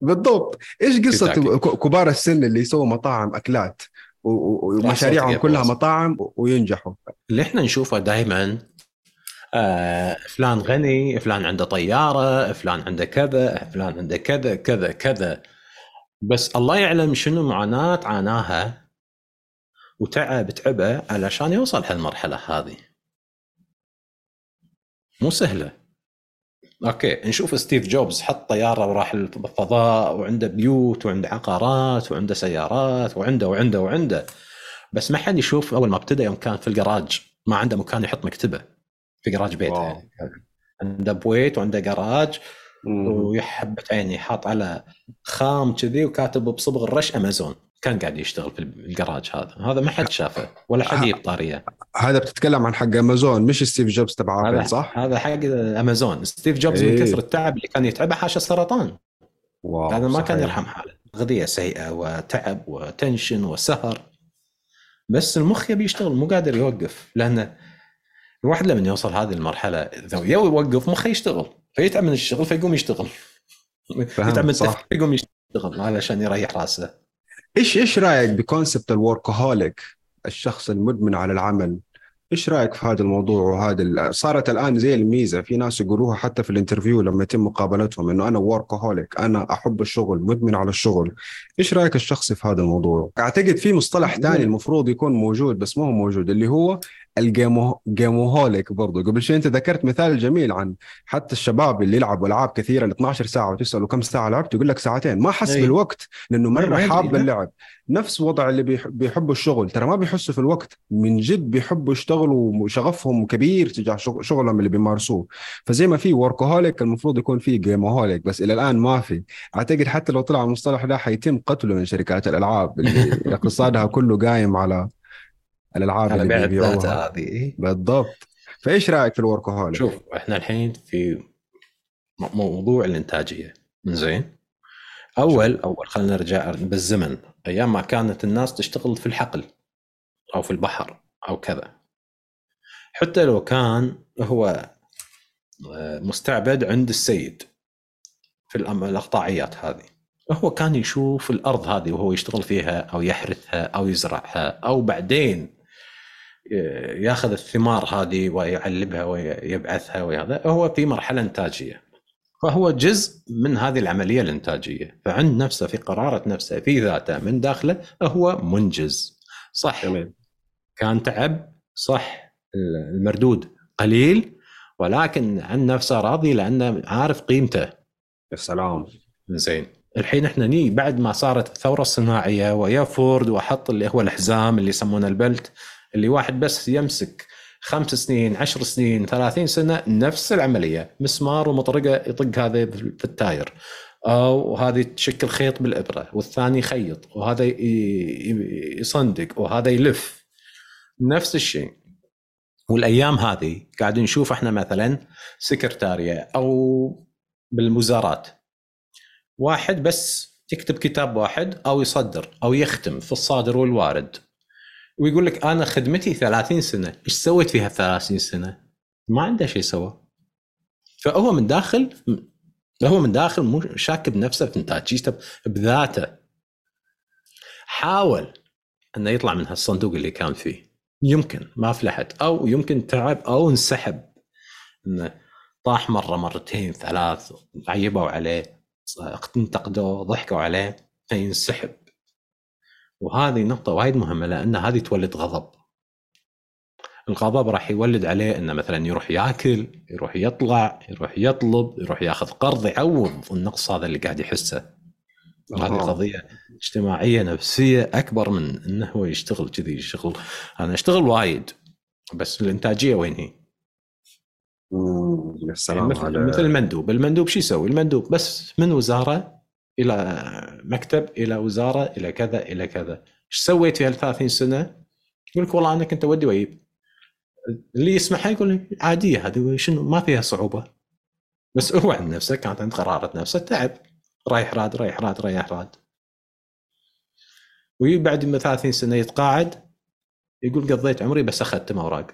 بالضبط. إيش قصة كنتاكي. ك- كبار السن اللي يسووا مطاعم أكلات ومشاريعهم كلها. مطاعم وينجحوا؟ اللي إحنا نشوفه دائما آه فلان غني فلان عنده طيارة فلان عنده كذا فلان عنده كذا كذا كذا. بس الله يعلم شنو معاناة عاناها وتعب تعبه علشان يوصل هالمرحلة هذه. مو سهلة. okay نشوف ستيف جوبز حط طيارة وراح الفضاء وعنده بيوت وعنده عقارات وعنده سيارات وعنده وعنده وعنده. بس ما حد يشوف أول ما ابتدى يوم كان في الجراج ما عنده مكان يحط مكتبه في جراج بيته. يعني. عنده بيت وعنده جراج ويا حبة عيني حاط على خام كذي وكاتب بصبغ الرش أمازون. كان قاعد يشتغل في الجراج هذا. هذا ما حد شافه ولا حد يجيب طارية. هذا بتتكلم عن حق امازون مش ستيف جوبز تبع هذا ابل صح؟ هذا حق امازون ستيف جوبز من إيه. كثر التعب اللي كان يتعبه حاش السرطان. wow هذا ما كان صحيح. يرحم حاله. أغذية سيئة وتعب و tension وسهر. بس المخ يبي يشتغل مو قادر يوقف. لأن الواحد لما يوصل هذه المرحلة إذا يو يوقف مخه يشتغل. فيتعب من الشغل فيقوم يشتغل. يتعب من. التفكير يقوم يشتغل علشان يريح راسه. إيش إيش رأيك ب concept ال workaholic الشخص المدمن على العمل؟ إيش رأيك في هذا الموضوع وهذا صارت الآن زي الميزة في ناس يقولوها حتى في ال interview لما يتم مقابلتهم إنه أنا workaholic أنا أحب الشغل مدمن على الشغل. إيش رأيك الشخصي في هذا الموضوع؟ أعتقد في مصطلح ثاني المفروض يكون موجود بس ما هو موجود اللي هو الجيموهوليك برضه قبل شوي انت ذكرت مثال جميل عن حتى الشباب اللي يلعبوا ألعاب كثيرة ل 12 ساعة وتساله كم ساعة لعبت يقول لك ساعتين. ما حس أي. بالوقت لأنه مرة يدري، حاب. اللعب. نفس وضع اللي بيح- بيحبوا الشغل. ترى ما بيحسوا في الوقت. من جد بيحبوا يشتغلوا وشغفهم كبير تجاه شغ- شغلهم اللي بيمارسوه. فزي ما في وركهوليك المفروض يكون في جيمهوليك بس إلى الآن ما في. أعتقد حتى لو طلع المصطلح ده حيتم قتله من شركات الألعاب اللي اقتصادها كله قايم على الالعاب اللي بيع بيبيعوها. هذه إيه. بالضبط. فإيش رأيك في الوركهوليك؟ شوف إحنا الحين في موضوع الإنتاجية. زين أول أول خلينا نرجع بالزمن. أيام ما كانت الناس تشتغل في الحقل أو في البحر أو كذا. حتى لو كان هو آه، مستعبد عند السيد في الأم- الأقطاعيات هذه. هو كان يشوف الأرض هذه وهو يشتغل فيها أو يحرثها أو يزرعها أو بعدين ياخذ الثمار هذه ويعلبها ويبعثها وهذا هو في مرحلة إنتاجية. فهو جزء من هذه العملية الإنتاجية. فعند نفسه في قرارة نفسه في ذاته من داخله هو منجز. صح. جميل. كان تعب صح. المردود قليل ولكن عن نفسه راضي لأنه عارف قيمته. يا سلام. زين. الحين إحنا ني بعد ما صارت الثورة الصناعية ويا فورد وحط اللي هو الحزام اللي يسمونه البلت اللي واحد بس يمسك خمس سنين عشر سنين ثلاثين سنة نفس العملية مسمار ومطرقة يطق هذا في التاير. أو هذه تشكل خيط بالإبرة والثاني يخيط وهذا يصندق وهذا يلف. نفس الشيء. والأيام هذه قاعد نشوف إحنا مثلا سكرتارية أو بالوزارات واحد بس يكتب كتاب واحد أو يصدر أو يختم في الصادر والوارد. ويقول لك أنا خدمتي 30 سنة إيش سويت فيها 30 سنة؟ ما عنده شيء سوى. فهو من داخل هو من داخل مو شاك بنفسه في انتاجيته بذاته. حاول إنه يطلع من هالصندوق اللي كان فيه. يمكن ما فلحت أو يمكن تعب أو انسحب. إنه طاح مرة مرتين ثلاث عيبوا عليه انتقدوه ضحكوا عليه فينسحب. وهذه نقطة وايد مهمة لأن هذه تولد غضب. الغضب راح يولد عليه إنه مثلا يروح يأكل يروح يطلع يروح يطلب يروح يأخذ قرض يعوض النقص هذا اللي قاعد يحسه. وهذه قضية اجتماعية نفسية أكبر من أنه هو يشتغل كذي شغل أنا أشتغل وايد بس الإنتاجية وين هي؟ يا سلام يعني مثل, على... مثل المندوب. المندوب شو يسوي؟ المندوب بس من وزارة إلى مكتب إلى وزارة إلى كذا إلى كذا. إيش سويت في هال 30 سنة؟ يقول لك والله أنا كنت أودي وأجيب. اللي يسمعها يقول عادية هذه شنو؟ ما فيها صعوبة. بس هو عند نفسه كانت عند قرارة نفسه تعب. رايح راد رايح راد رايح راد. وبعد ما 30 سنة يتقاعد يقول قضيت عمري بس أخذت اوراق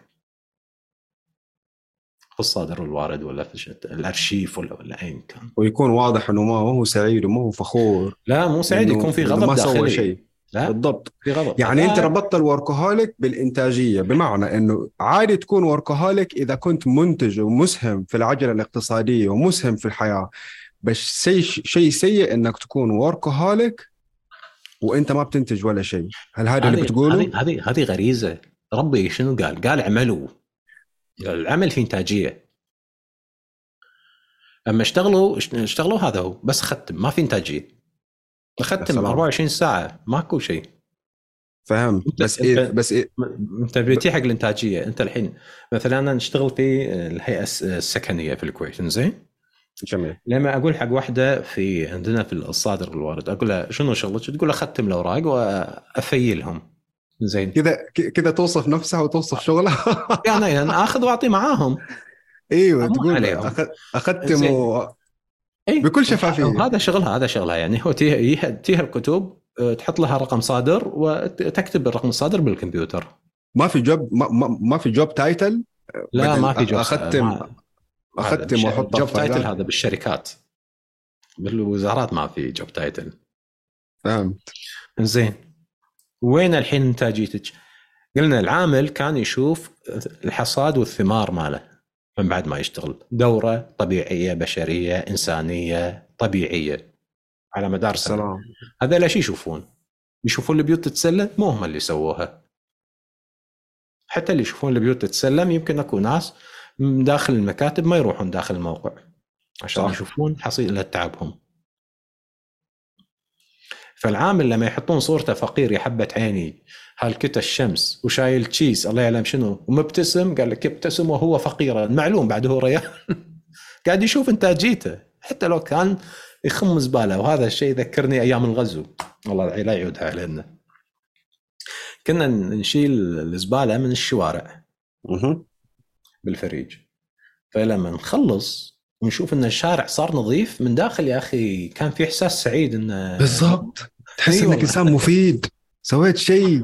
الصادر والوارد ولا في الأرشيف ولا ولا ايا كان. ويكون واضح إنه ما هو سعيد وما هو فخور. لا مو سعيد يكون في غضب ما داخلي. سوى شيء. لا بالضبط. في غضب. يعني لا. انت ربطت الوركهوليك بالإنتاجية بمعنى إنه عادي تكون وركهوليك إذا كنت منتج ومسهم في العجلة الاقتصادية ومسهم في الحياة. بس شيء شيء سيء إنك تكون وركهوليك وأنت ما بتنتج ولا شيء. هل هذا اللي بتقوله؟ هذه هذه غريزة. ربي شنو قال؟ قال اعملوا. العمل في إنتاجية. أما اشتغلوا اشتغلوا هذا هو بس ختم ما في إنتاجية. اختم 24 ساعة ماكو شيء. فهمت بس إيه بس إيه؟ أنت بتي حق الإنتاجية. أنت الحين مثلا أنا نشتغل في الهيئة السكنية في الكويت زين جميل. لما أقول حق واحدة في عندنا في الصادر والوارد أقول لها شنو شغلك؟ تقول أختم الأوراق وأفيلهم. زين. كذا كذا توصف نفسها وتوصف شغلها. يعني أنا آخذ وأعطي معاهم. أيوه تقول اختم و... أي. بكل شفافية. هذا شغلها هذا شغلها. يعني هو تيها, تيها الكتب آه، تحط لها رقم صادر وتكتب الرقم الصادر بالكمبيوتر. ما في job ما, ما في job title لا ما في job اختم ما... اختم واحط job title هذا بالشركات. بالوزارات ما في job title فهمت. زين. وين الحين انتاجيتك؟ قلنا العامل كان يشوف الحصاد والثمار ماله من بعد ما يشتغل. دوره طبيعية بشرية إنسانية طبيعية. على مدار سنة. هذا ليش يشوفون؟ يشوفون البيوت تتسلم؟ مو هم اللي سووها. حتى اللي يشوفون البيوت تتسلم يمكن أكو ناس داخل المكاتب ما يروحون داخل الموقع. عشان صح. يشوفون حصيلة تعبهم. فالعامل لما يحطون صورته فقير يا حبة عيني. هالكت الشمس؟ وشايل تشيز الله يعلم شنو. ومبتسم. قال لك يبتسم وهو فقير معلوم بعد هو ريال. قاعد يشوف انتاجيته حتى لو كان يخم زبالة. وهذا الشيء يذكرني أيام الغزو. والله لا يعودها علينا. كنا نشيل الزبالة من الشوارع. بالفريج. فلما نخلص ونشوف إن الشارع صار نظيف من داخل يا أخي كان في إحساس سعيد انه بالضبط. تحس أيوة. انك إنسان مفيد. سويت شيء.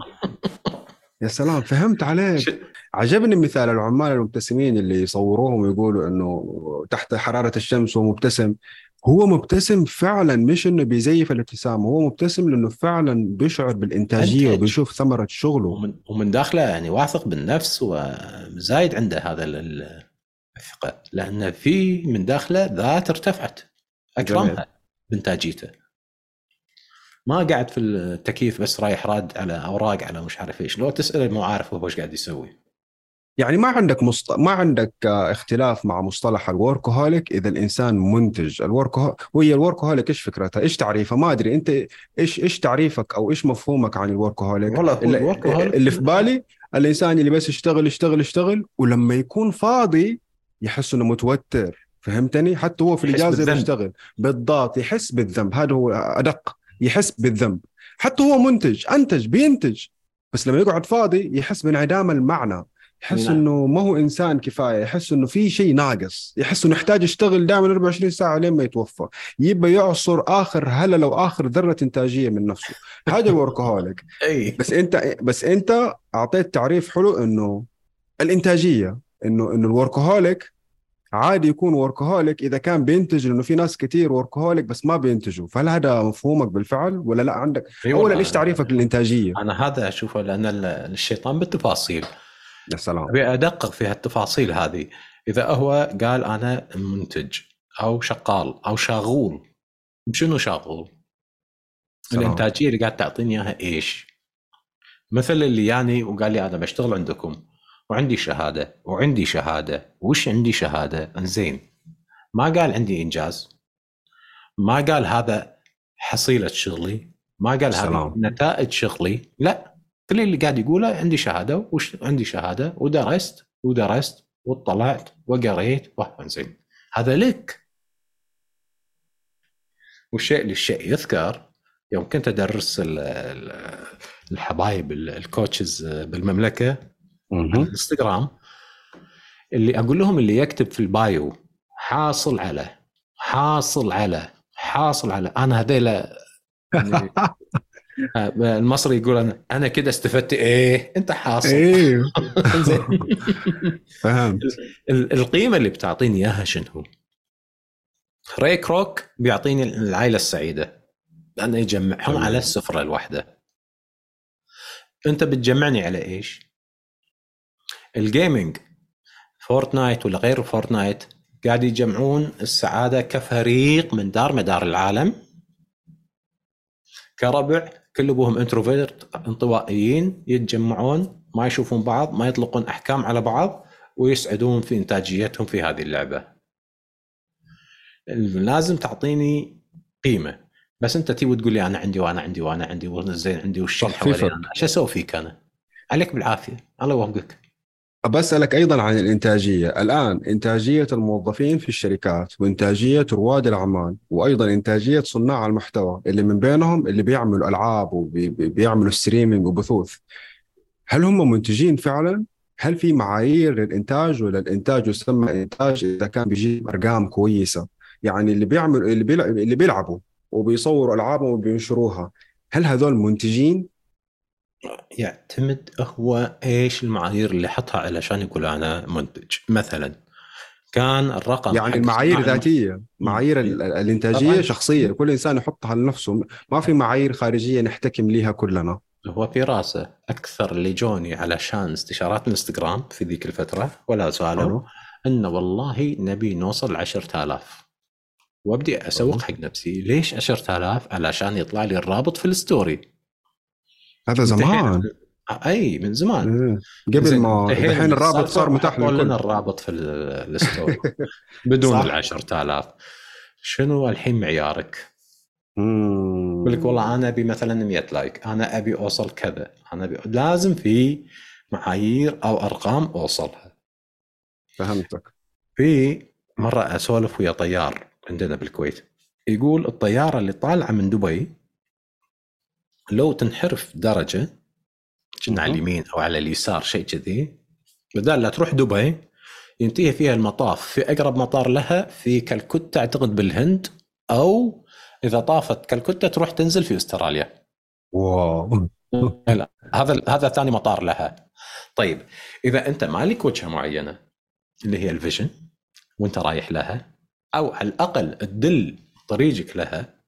يا سلام فهمت عليك. عجبني مثال العمال المبتسمين اللي يصوروهم ويقولوا إنه تحت حرارة الشمس ومبتسم هو مبتسم فعلا مش إنه بيزيف الابتسامه هو مبتسم لأنه فعلا بيشعر بالإنتاجية أنتج. وبيشوف ثمرة شغله. ومن ومن داخله يعني واثق بالنفس وزايد عنده هذا ال- الثقة. لأن في من داخله ذات ارتفعت أكرمها بإنتاجيته. ما قاعد في التكييف بس رايح راد على أوراق على مش عارف إيش. لو تساله مو عارف هو إيش قاعد يسوي. يعني ما عندك مصط... ما عندك آه، اختلاف مع مصطلح الوركهوليك إذا الإنسان منتج الوركه وهي الوركهوليك إيش فكرتها؟ إيش تعريفها؟ ما أدري. أنت إيش إيش تعريفك أو إيش مفهومك عن الوركهوليك؟ والله اللي, الوركهوليك- اللي في بالي الإنسان اللي بس يشتغل يشتغل يشتغل ولما يكون فاضي يحس إنه متوتر. فهمتني؟ حتى هو في الإجازة. بيشتغل. بالضبط يحس بالذنب. هذا هو أدق. يحس بالذنب. حتى هو منتج أنتج بينتج. بس لما يقعد فاضي يحس بانعدام المعنى. يحس نعم. إنه ما هو إنسان كفاية. يحس إنه في شيء ناقص. يحس إنه يحتاج يشتغل دائما 24 ساعة لين ما يتوفى. يبى يعصر آخر هللة وآخر ذرة إنتاجية من نفسه. هذا ال workaholic أي. بس أنت بس أنت أعطيت تعريف حلو إنه الإنتاجية إنه إنه ال workaholic عادي يكون workaholic إذا كان بينتج لأنه في ناس كثير workaholic بس ما بينتجوا. فهل هذا مفهومك بالفعل ولا لا؟ عندك اولا إيش تعريفك للإنتاجية؟ أنا هذا أشوفه لأن ال- الشيطان بالتفاصيل. يا سلام. أبي أدقق في هالتفاصيل هذه. إذا هو قال أنا منتج أو شغال أو شاغول شنو شاغول؟ سلام. الإنتاجية اللي قاعد تعطيني إياها إيش؟ مثل اللي يعني وقال لي أنا بشتغل عندكم. وعندي شهادة وعندي شهادة وش عندي شهادة؟ انزين. ما قال عندي إنجاز. ما قال هذا حصيلة شغلي. ما قال سلام. نتائج شغلي. لا. كل اللي قاعد يقوله عندي شهادة وش عندي شهادة؟ ودرست ودرست واطلعت وقريت وانزين هذا لك. والشيء للشيء يذكر يوم كنت أدرس ال- ال- الحبايب ال- ال coaches بالمملكة. الانستغرام اللي أقول لهم اللي يكتب في ال bio حاصل على حاصل على حاصل على أنا هذيلا يعني آه، المصري يقول أنا أنا كده استفدت إيه أنت حاصل إيه. فهمت ال- القيمة اللي بتعطيني إياها شنو؟ Ray Kroc بيعطيني العائلة السعيدة لأنه يجمعهم. على السفرة الواحدة أنت بتجمعني على إيش؟ ال gaming Fortnite ولا غير Fortnite قاعد يجمعون السعادة كفريق من دار مدار العالم كربع كل أبوهم introvert انطوائيين يتجمعون ما يشوفون بعض ما يطلقون أحكام على بعض ويسعدون في إنتاجيتهم في هذه اللعبة. لازم تعطيني قيمة بس أنت تجي وتقول لي أنا عندي وأنا عندي وأنا عندي والزين عندي والشيء حوالي. أنا إيش أسوي فيك أنا؟ عليك بالعافية الله يوفقك. بسألك أيضا عن الإنتاجية الآن إنتاجية الموظفين في الشركات وإنتاجية رواد الأعمال وأيضا إنتاجية صناع المحتوى اللي من بينهم اللي بيعملوا ألعاب وبيعملوا streaming وبثوث هل هم منتجين فعلا؟ هل في معايير للإنتاج ولا الإنتاج يسمى إنتاج إذا كان بيجيب أرقام كويسة يعني اللي بيعملوا اللي. اللي بيلعبوا وبيصوروا ألعابهم وبينشروها هل هذول منتجين؟ يعتمد هو إيش المعايير اللي حطها علشان يقول أنا منتج. مثلا كان الرقم يعني المعايير ذاتية معايير ال- الإنتاجية طبعاً. شخصية. كل إنسان يحطها لنفسه. ما في معايير خارجية نحتكم ليها كلنا. هو في راسه أكثر اللي جوني علشان استشارات الانستغرام في ذيك الفترة ولا زالوا حلو. إنه والله نبي نوصل ل 10000 وأبدي أسوق حق نفسي ليش 10000 علشان يطلع لي الرابط في ال story. هذا زمان. أي من زمان. إيه. قبل ما الحين الرابط صار متاح وحطوا لنا الرابط في ال- ال story بدون. ال 10000 شنو الحين معيارك؟ يقول لك والله أنا أبي مثلا 100 لايك. أنا أبي أوصل كذا. أنا أبي... لازم في معايير أو أرقام أوصلها. فهمتك. في مرة أسولف ويا طيار عندنا بالكويت. يقول الطيارة اللي طالعة من دبي لو تنحرف درجة كنا على مهم. اليمين أو على اليسار شيء كذي بدال لا تروح دبي ينتهي فيها المطاف. في أقرب مطار لها في كلكتة أعتقد بالهند أو إذا طافت كلكتة تروح تنزل في أستراليا. wow. لا هذا هذا ثاني مطار لها. طيب إذا أنت مالك وجهة معينة اللي هي ال vision وأنت رايح لها أو على الأقل تدل طريقك لها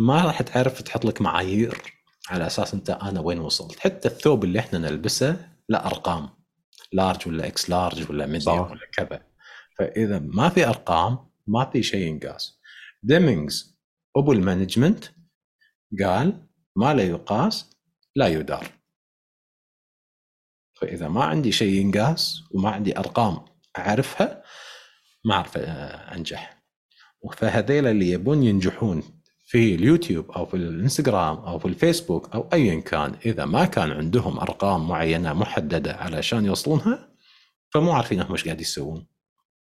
ما راح تعرف تحط لك معايير على أساس أنت أنا وين وصلت. حتى الثوب اللي إحنا نلبسه لا أرقام. large ولا x-large ولا medium ولا كذا. فإذا ما في أرقام ما في شيء ينقاس. Deming أبو ال management قال ما لا يقاس لا يدار. فإذا ما عندي شيء ينقاس وما عندي أرقام أعرفها ما أعرف أنجح. فهذيل اللي يبون ينجحون. في اليوتيوب أو في الإنستغرام أو في الفيسبوك أو ايا كان إذا ما كان عندهم أرقام معينة محددة علشان يوصلونها فمو عارفين هم إيش قاعد يسوون.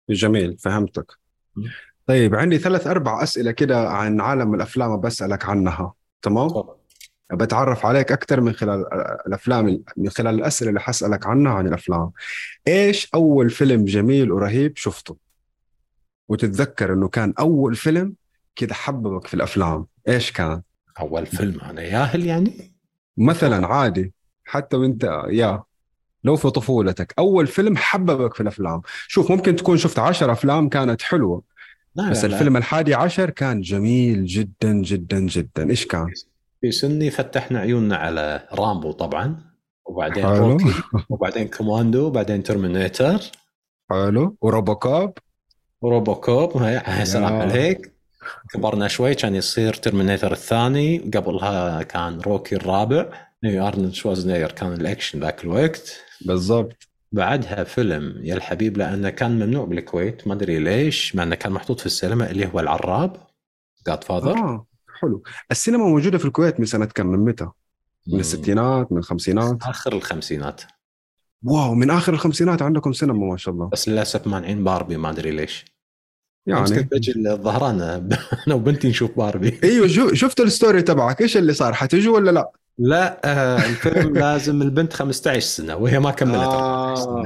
جميل فهمتك. طيب عندي ثلاث أربع أسئلة كده عن عالم الأفلام بسالك عنها تمام؟ طبعا. بتعرف عليك أكثر من خلال الأفلام من خلال الأسئلة اللي حسألك عنها عن الأفلام. إيش أول فيلم جميل ورهيب شفته؟ وتتذكر إنه كان أول فيلم كده حببك في الأفلام. إيش كان؟ أول فيلم أنا ياهل يعني. مثلا عادي. حتى وانت يا. لو في طفولتك أول فيلم حببك في الأفلام. شوف ممكن تكون شفت عشر أفلام كانت حلوة. لا بس لا الفيلم لا. الحادي عشر كان جميل جدا جدا جدا. إيش كان؟ في سني فتحنا عيوننا على Rambo طبعا. وبعدين حلو. Rocky. وبعدين Commando. وبعدين Terminator. حلو. و RoboCop. و RoboCop هاي سلام عليك. كبرنا شوي كان يصير Terminator الثاني. قبلها كان Rocky الرابع. ارنولد شوازنيجر كان الأكشن ذاك الوقت. بالضبط. بعدها فيلم يا الحبيب لأنه كان ممنوع بالكويت ما أدري ليش مع إنه كان محطوط في السينما اللي هو العراب Godfather آه حلو. السينما موجودة في الكويت من سنة كم؟ من متى؟ من الستينات؟ من الخمسينات؟ آخر الخمسينات. wow من آخر الخمسينات عندكم سينما ما شاء الله. بس للأسف مانعين باربي ما أدري ليش. يعني. كنت بجي الظهران. أنا وبنتي نشوف باربي. إيوه شفت ال story تبعك؟ إيش اللي صار؟ حتجوا ولا لا؟ لا آه الفيلم لازم البنت 15 سنة وهي ما كملت آه.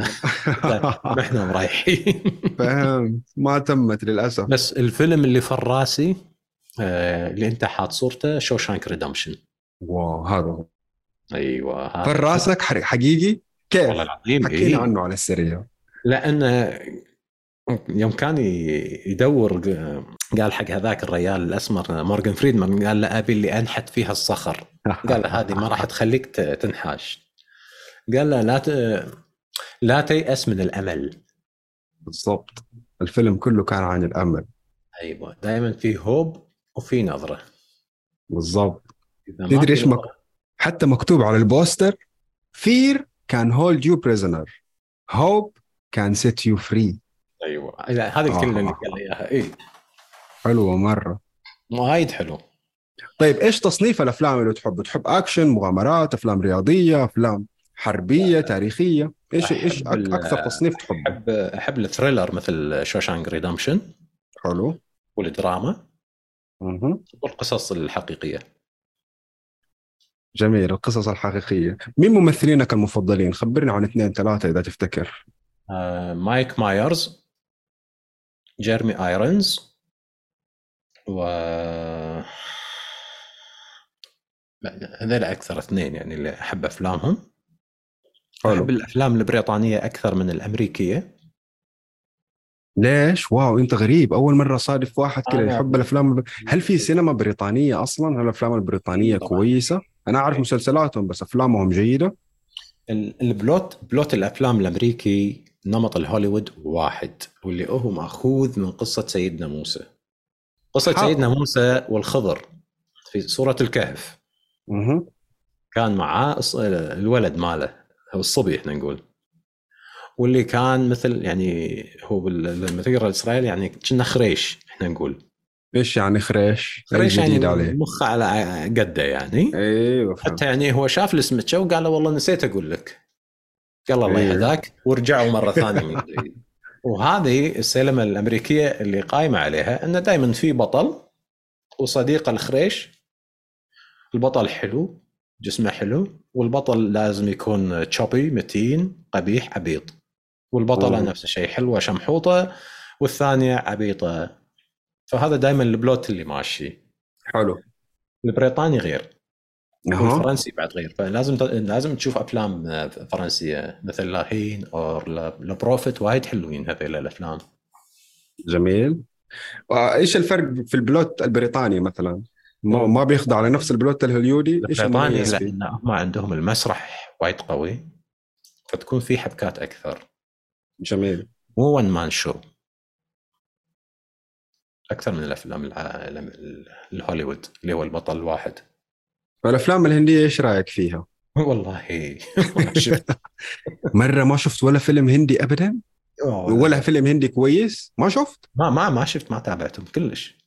طيب إحنا رايحين فهمت ما تمت للأسف. بس الفيلم اللي في راسي آه اللي أنت حاط صورته Shawshank Redemption. wow هذا أيوه هذا في راسك حقيقي؟ كيف؟ والله العظيم حكينا إيه؟ عنه على السريع. لأن يوم كان يدور قال حق هذاك الريال الأسمر مورغان فريدمان قال له أبي اللي أنحت فيها الصخر. قال له هذه ما راح تخليك تنحاش. قال له لا ت... لا تيأس من الأمل. بالضبط. الفيلم كله كان عن الأمل. أيوه. دائما في هوب وفي نظرة. بالضبط. تدري إيش مك... حتى مكتوب على البوستر fear can hold you prisoner hope can set you free أيوه. هذه الكلمة اللي قال إياها. اي حلوة مرة. وايد حلو طيب إيش تصنيف الأفلام اللي تحب؟ تحب أكشن، مغامرات، أفلام رياضية، أفلام حربية، تاريخية، إيش إيش أكثر تصنيف تحب؟ احب أحب ال thriller مثل Shawshank Redemption. حلو. والدراما. أها والقصص الحقيقية. جميل القصص الحقيقية. مين ممثلينك المفضلين؟ خبرنا عن اثنين ثلاثة إذا تفتكر. آه، مايك مايرز جيرمي ايرونز و هذول أكثر اثنين يعني اللي أحب أفلامهم حلو. أحب الأفلام البريطانية أكثر من الأمريكية ليش؟ wow أنت غريب أول مرة صادف واحد كذا آه يحب الأفلام هل في سينما بريطانية أصلا؟ هل الأفلام البريطانية طبعا. كويسة؟ أنا أعرف مسلسلاتهم بس أفلامهم جيدة البلوت بلوت الأفلام الأمريكي نمط الهوليوود واحد واللي هو مأخوذ من قصة سيدنا موسى. قصة حق. سيدنا موسى والخضر في سوره الكهف. مه. كان معاه الولد ماله أو الصبي إحنا نقول. واللي كان مثل يعني هو بالمثير الإسرائيلي يعني كنا خريش إحنا نقول. إيش يعني خريش؟ خريش يعني عليه. مخه على قده يعني. أيوه حتى يعني هو شاف السمتشه وقال والله نسيت أقول لك. قال الله. يهداك ورجعوا مرة ثانية. من جديد وهذه السينما الأمريكية اللي قايمة عليها انه دائما في بطل وصديقه الخريش. البطل حلو جسمه حلو والبطل لازم يكون تشوبي متين قبيح عبيط. والبطله نفس الشيء حلوة شمحوطة والثانية عبيطة. فهذا دائما البلوت اللي ماشي. حلو. البريطاني غير. والفرنسي بعد غير. فلازم لازم تشوف أفلام فرنسية مثل لاهين أو لبروفيت وايد حلوين هذيل الأفلام. جميل. إيش الفرق في البلوت البريطاني مثلا؟ ما, ما بيخضع لنفس البلوت الهوليودي. إيش البريطاني؟ لأن هم عندهم المسرح وايد قوي فتكون في حبكات أكثر. جميل. مو one man show أكثر من الأفلام الهوليوود اللي هو البطل الواحد. فالافلام الهندية إيش رأيك فيها؟ والله. مرة ما شفت ولا فيلم هندي ابدا ولا فيلم هندي كويس ما شفت؟ ما ما ما شفت ما تابعتهم كلش.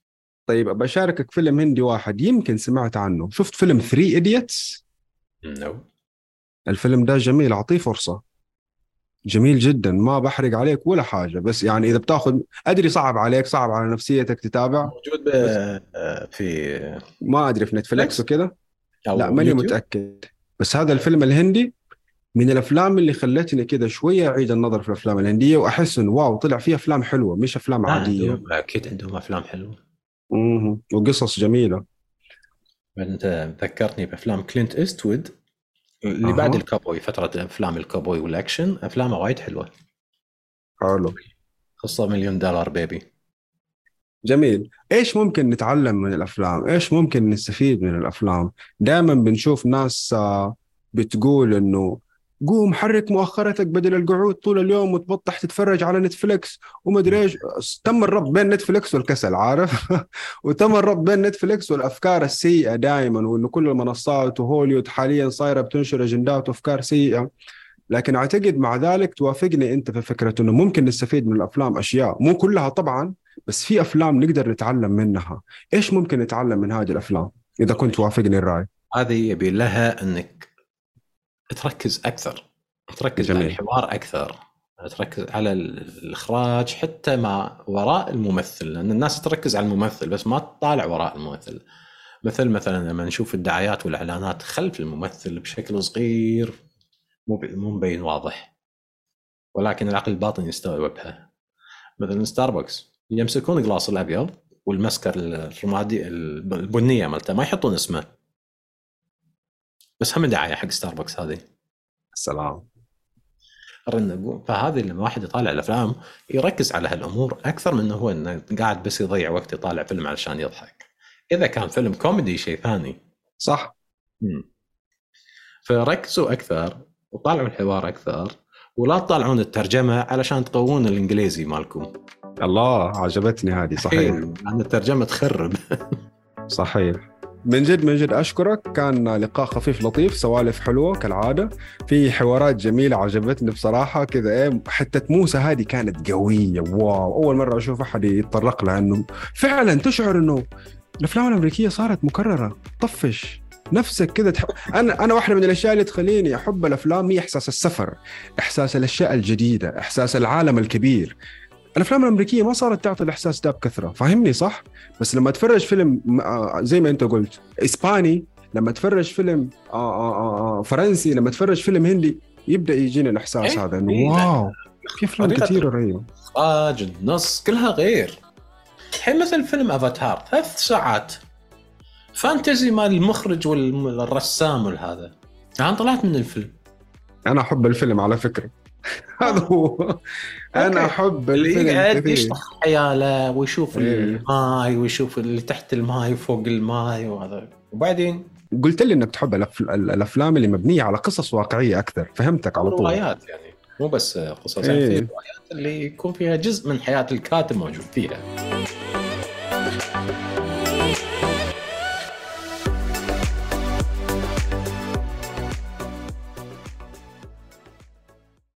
طيب بشاركك فيلم هندي واحد يمكن سمعت عنه. شفت فيلم 3 Idiots no. الفيلم ده جميل أعطيه فرصة. جميل جدا ما بحرق عليك ولا حاجة بس يعني إذا بتاخذ أدري صعب عليك صعب على نفسيتك تتابع موجود ب- في ما أدري في نتفلكس وكذا لا ماني؟ متأكد. بس هذا الفيلم الهندي من الأفلام اللي خلتني كذا شوية أعيد النظر في الأفلام الهندية وأحس إنه wow طلع فيه أفلام حلوة مش أفلام لا، عادية. عندهم- أكيد عندهم أفلام حلوة. مهم. وقصص جميلة. أنت ذكرتني بأفلام كلينت إيستوود اللي أها. بعد الكابوي فترة أفلام الكابوي والأكشن افلامه وايد حلوة. حلو. قصة Million Dollar Baby جميل. إيش ممكن نتعلم من الأفلام؟ إيش ممكن نستفيد من الأفلام؟ دائما بنشوف ناس آه، بتقول إنه قوم حرك مؤخرتك بدل القعود طول اليوم وتبطح تتفرج على نتفلكس ومدري إيش تم الربط بين نتفلكس والكسل عارف؟ وتم الربط بين نتفلكس والأفكار السيئة دائما وإنه كل المنصات وهوليوود حاليا صايرة بتنشر أجندات وأفكار سيئة. لكن أعتقد مع ذلك توافقني أنت في فكرة إنه ممكن نستفيد من الأفلام أشياء مو كلها طبعا بس في أفلام نقدر نتعلم منها. إيش ممكن نتعلم من هذه الأفلام؟ إذا كنت توافقني الرأي. هذه يبي لها إنك تركز أكثر تركز جميل. على الحوار أكثر تركز على ال- الإخراج حتى ما وراء الممثل لأن الناس تركز على الممثل بس ما تطالع وراء الممثل. مثل مثلا لما نشوف الدعايات والإعلانات خلف الممثل بشكل صغير مو مو مبين واضح ولكن العقل الباطن يستوعبها. مثلا ستاربكس يمسكون ال glass الأبيض والمسكر الرمادي البنية مالته ما يحطون اسمه بس هم دعايه حق ستاربكس هذه السلام الرنة فهذه لما واحد يطالع الأفلام يركز على هالأمور أكثر من هو إنه قاعد بس يضيع وقت يطالع فيلم علشان يضحك. إذا كان فيلم كوميدي شيء ثاني. صح مم. فركزوا أكثر وطالعوا الحوار أكثر ولا تطالعون الترجمة علشان تقوون الإنجليزي مالكم. الله عجبتني هذه صحيح. لأن الترجمة تخرب. صحيح. من جد من جد أشكرك. كان لقاء خفيف لطيف سوالف حلوة كالعادة. في حوارات جميلة عجبتني بصراحة كذا إيه حتة موسى هذه كانت قوية. واو أول مرة أشوف أحد يتطرق لها إنه فعلا تشعر إنه الأفلام الأمريكية صارت مكررة. طفش نفسك كذا تحب أنا أنا واحدة من الأشياء اللي تخليني أحب الأفلام هي إحساس السفر إحساس الأشياء الجديدة إحساس العالم الكبير. الأفلام الأمريكية ما صارت تعطي الإحساس ده بكثرة. فاهمني صح؟ بس لما تفرج فيلم آه، زي ما أنت قلت إسباني لما تفرج فيلم آه، آه، فرنسي لما تفرج فيلم هندي يبدأ يجينا الإحساس إيه، هذا. انه واو. في أفلام كثيره رهيبه اخراج النص كلها غير. الحين مثل فيلم أفاتار ثلاث ساعات. fantasy مال المخرج والرسام والهذا. أنا طلعت من الفيلم. أنا أحب الفيلم على فكرة. هذا هو. أنا. أحب اللي الفيلم يقعد يشطح حياله ويشوف إيه. الماي ويشوف اللي تحت الماي وفوق الماي وهذا. وبعدين؟ قلت لي إنك تحب الأفلام اللي مبنية على قصص واقعية أكثر. فهمتك على طول. روايات يعني. مو بس قصص. إيه. يعني في روايات اللي يكون فيها جزء من حياة الكاتب موجود فيها.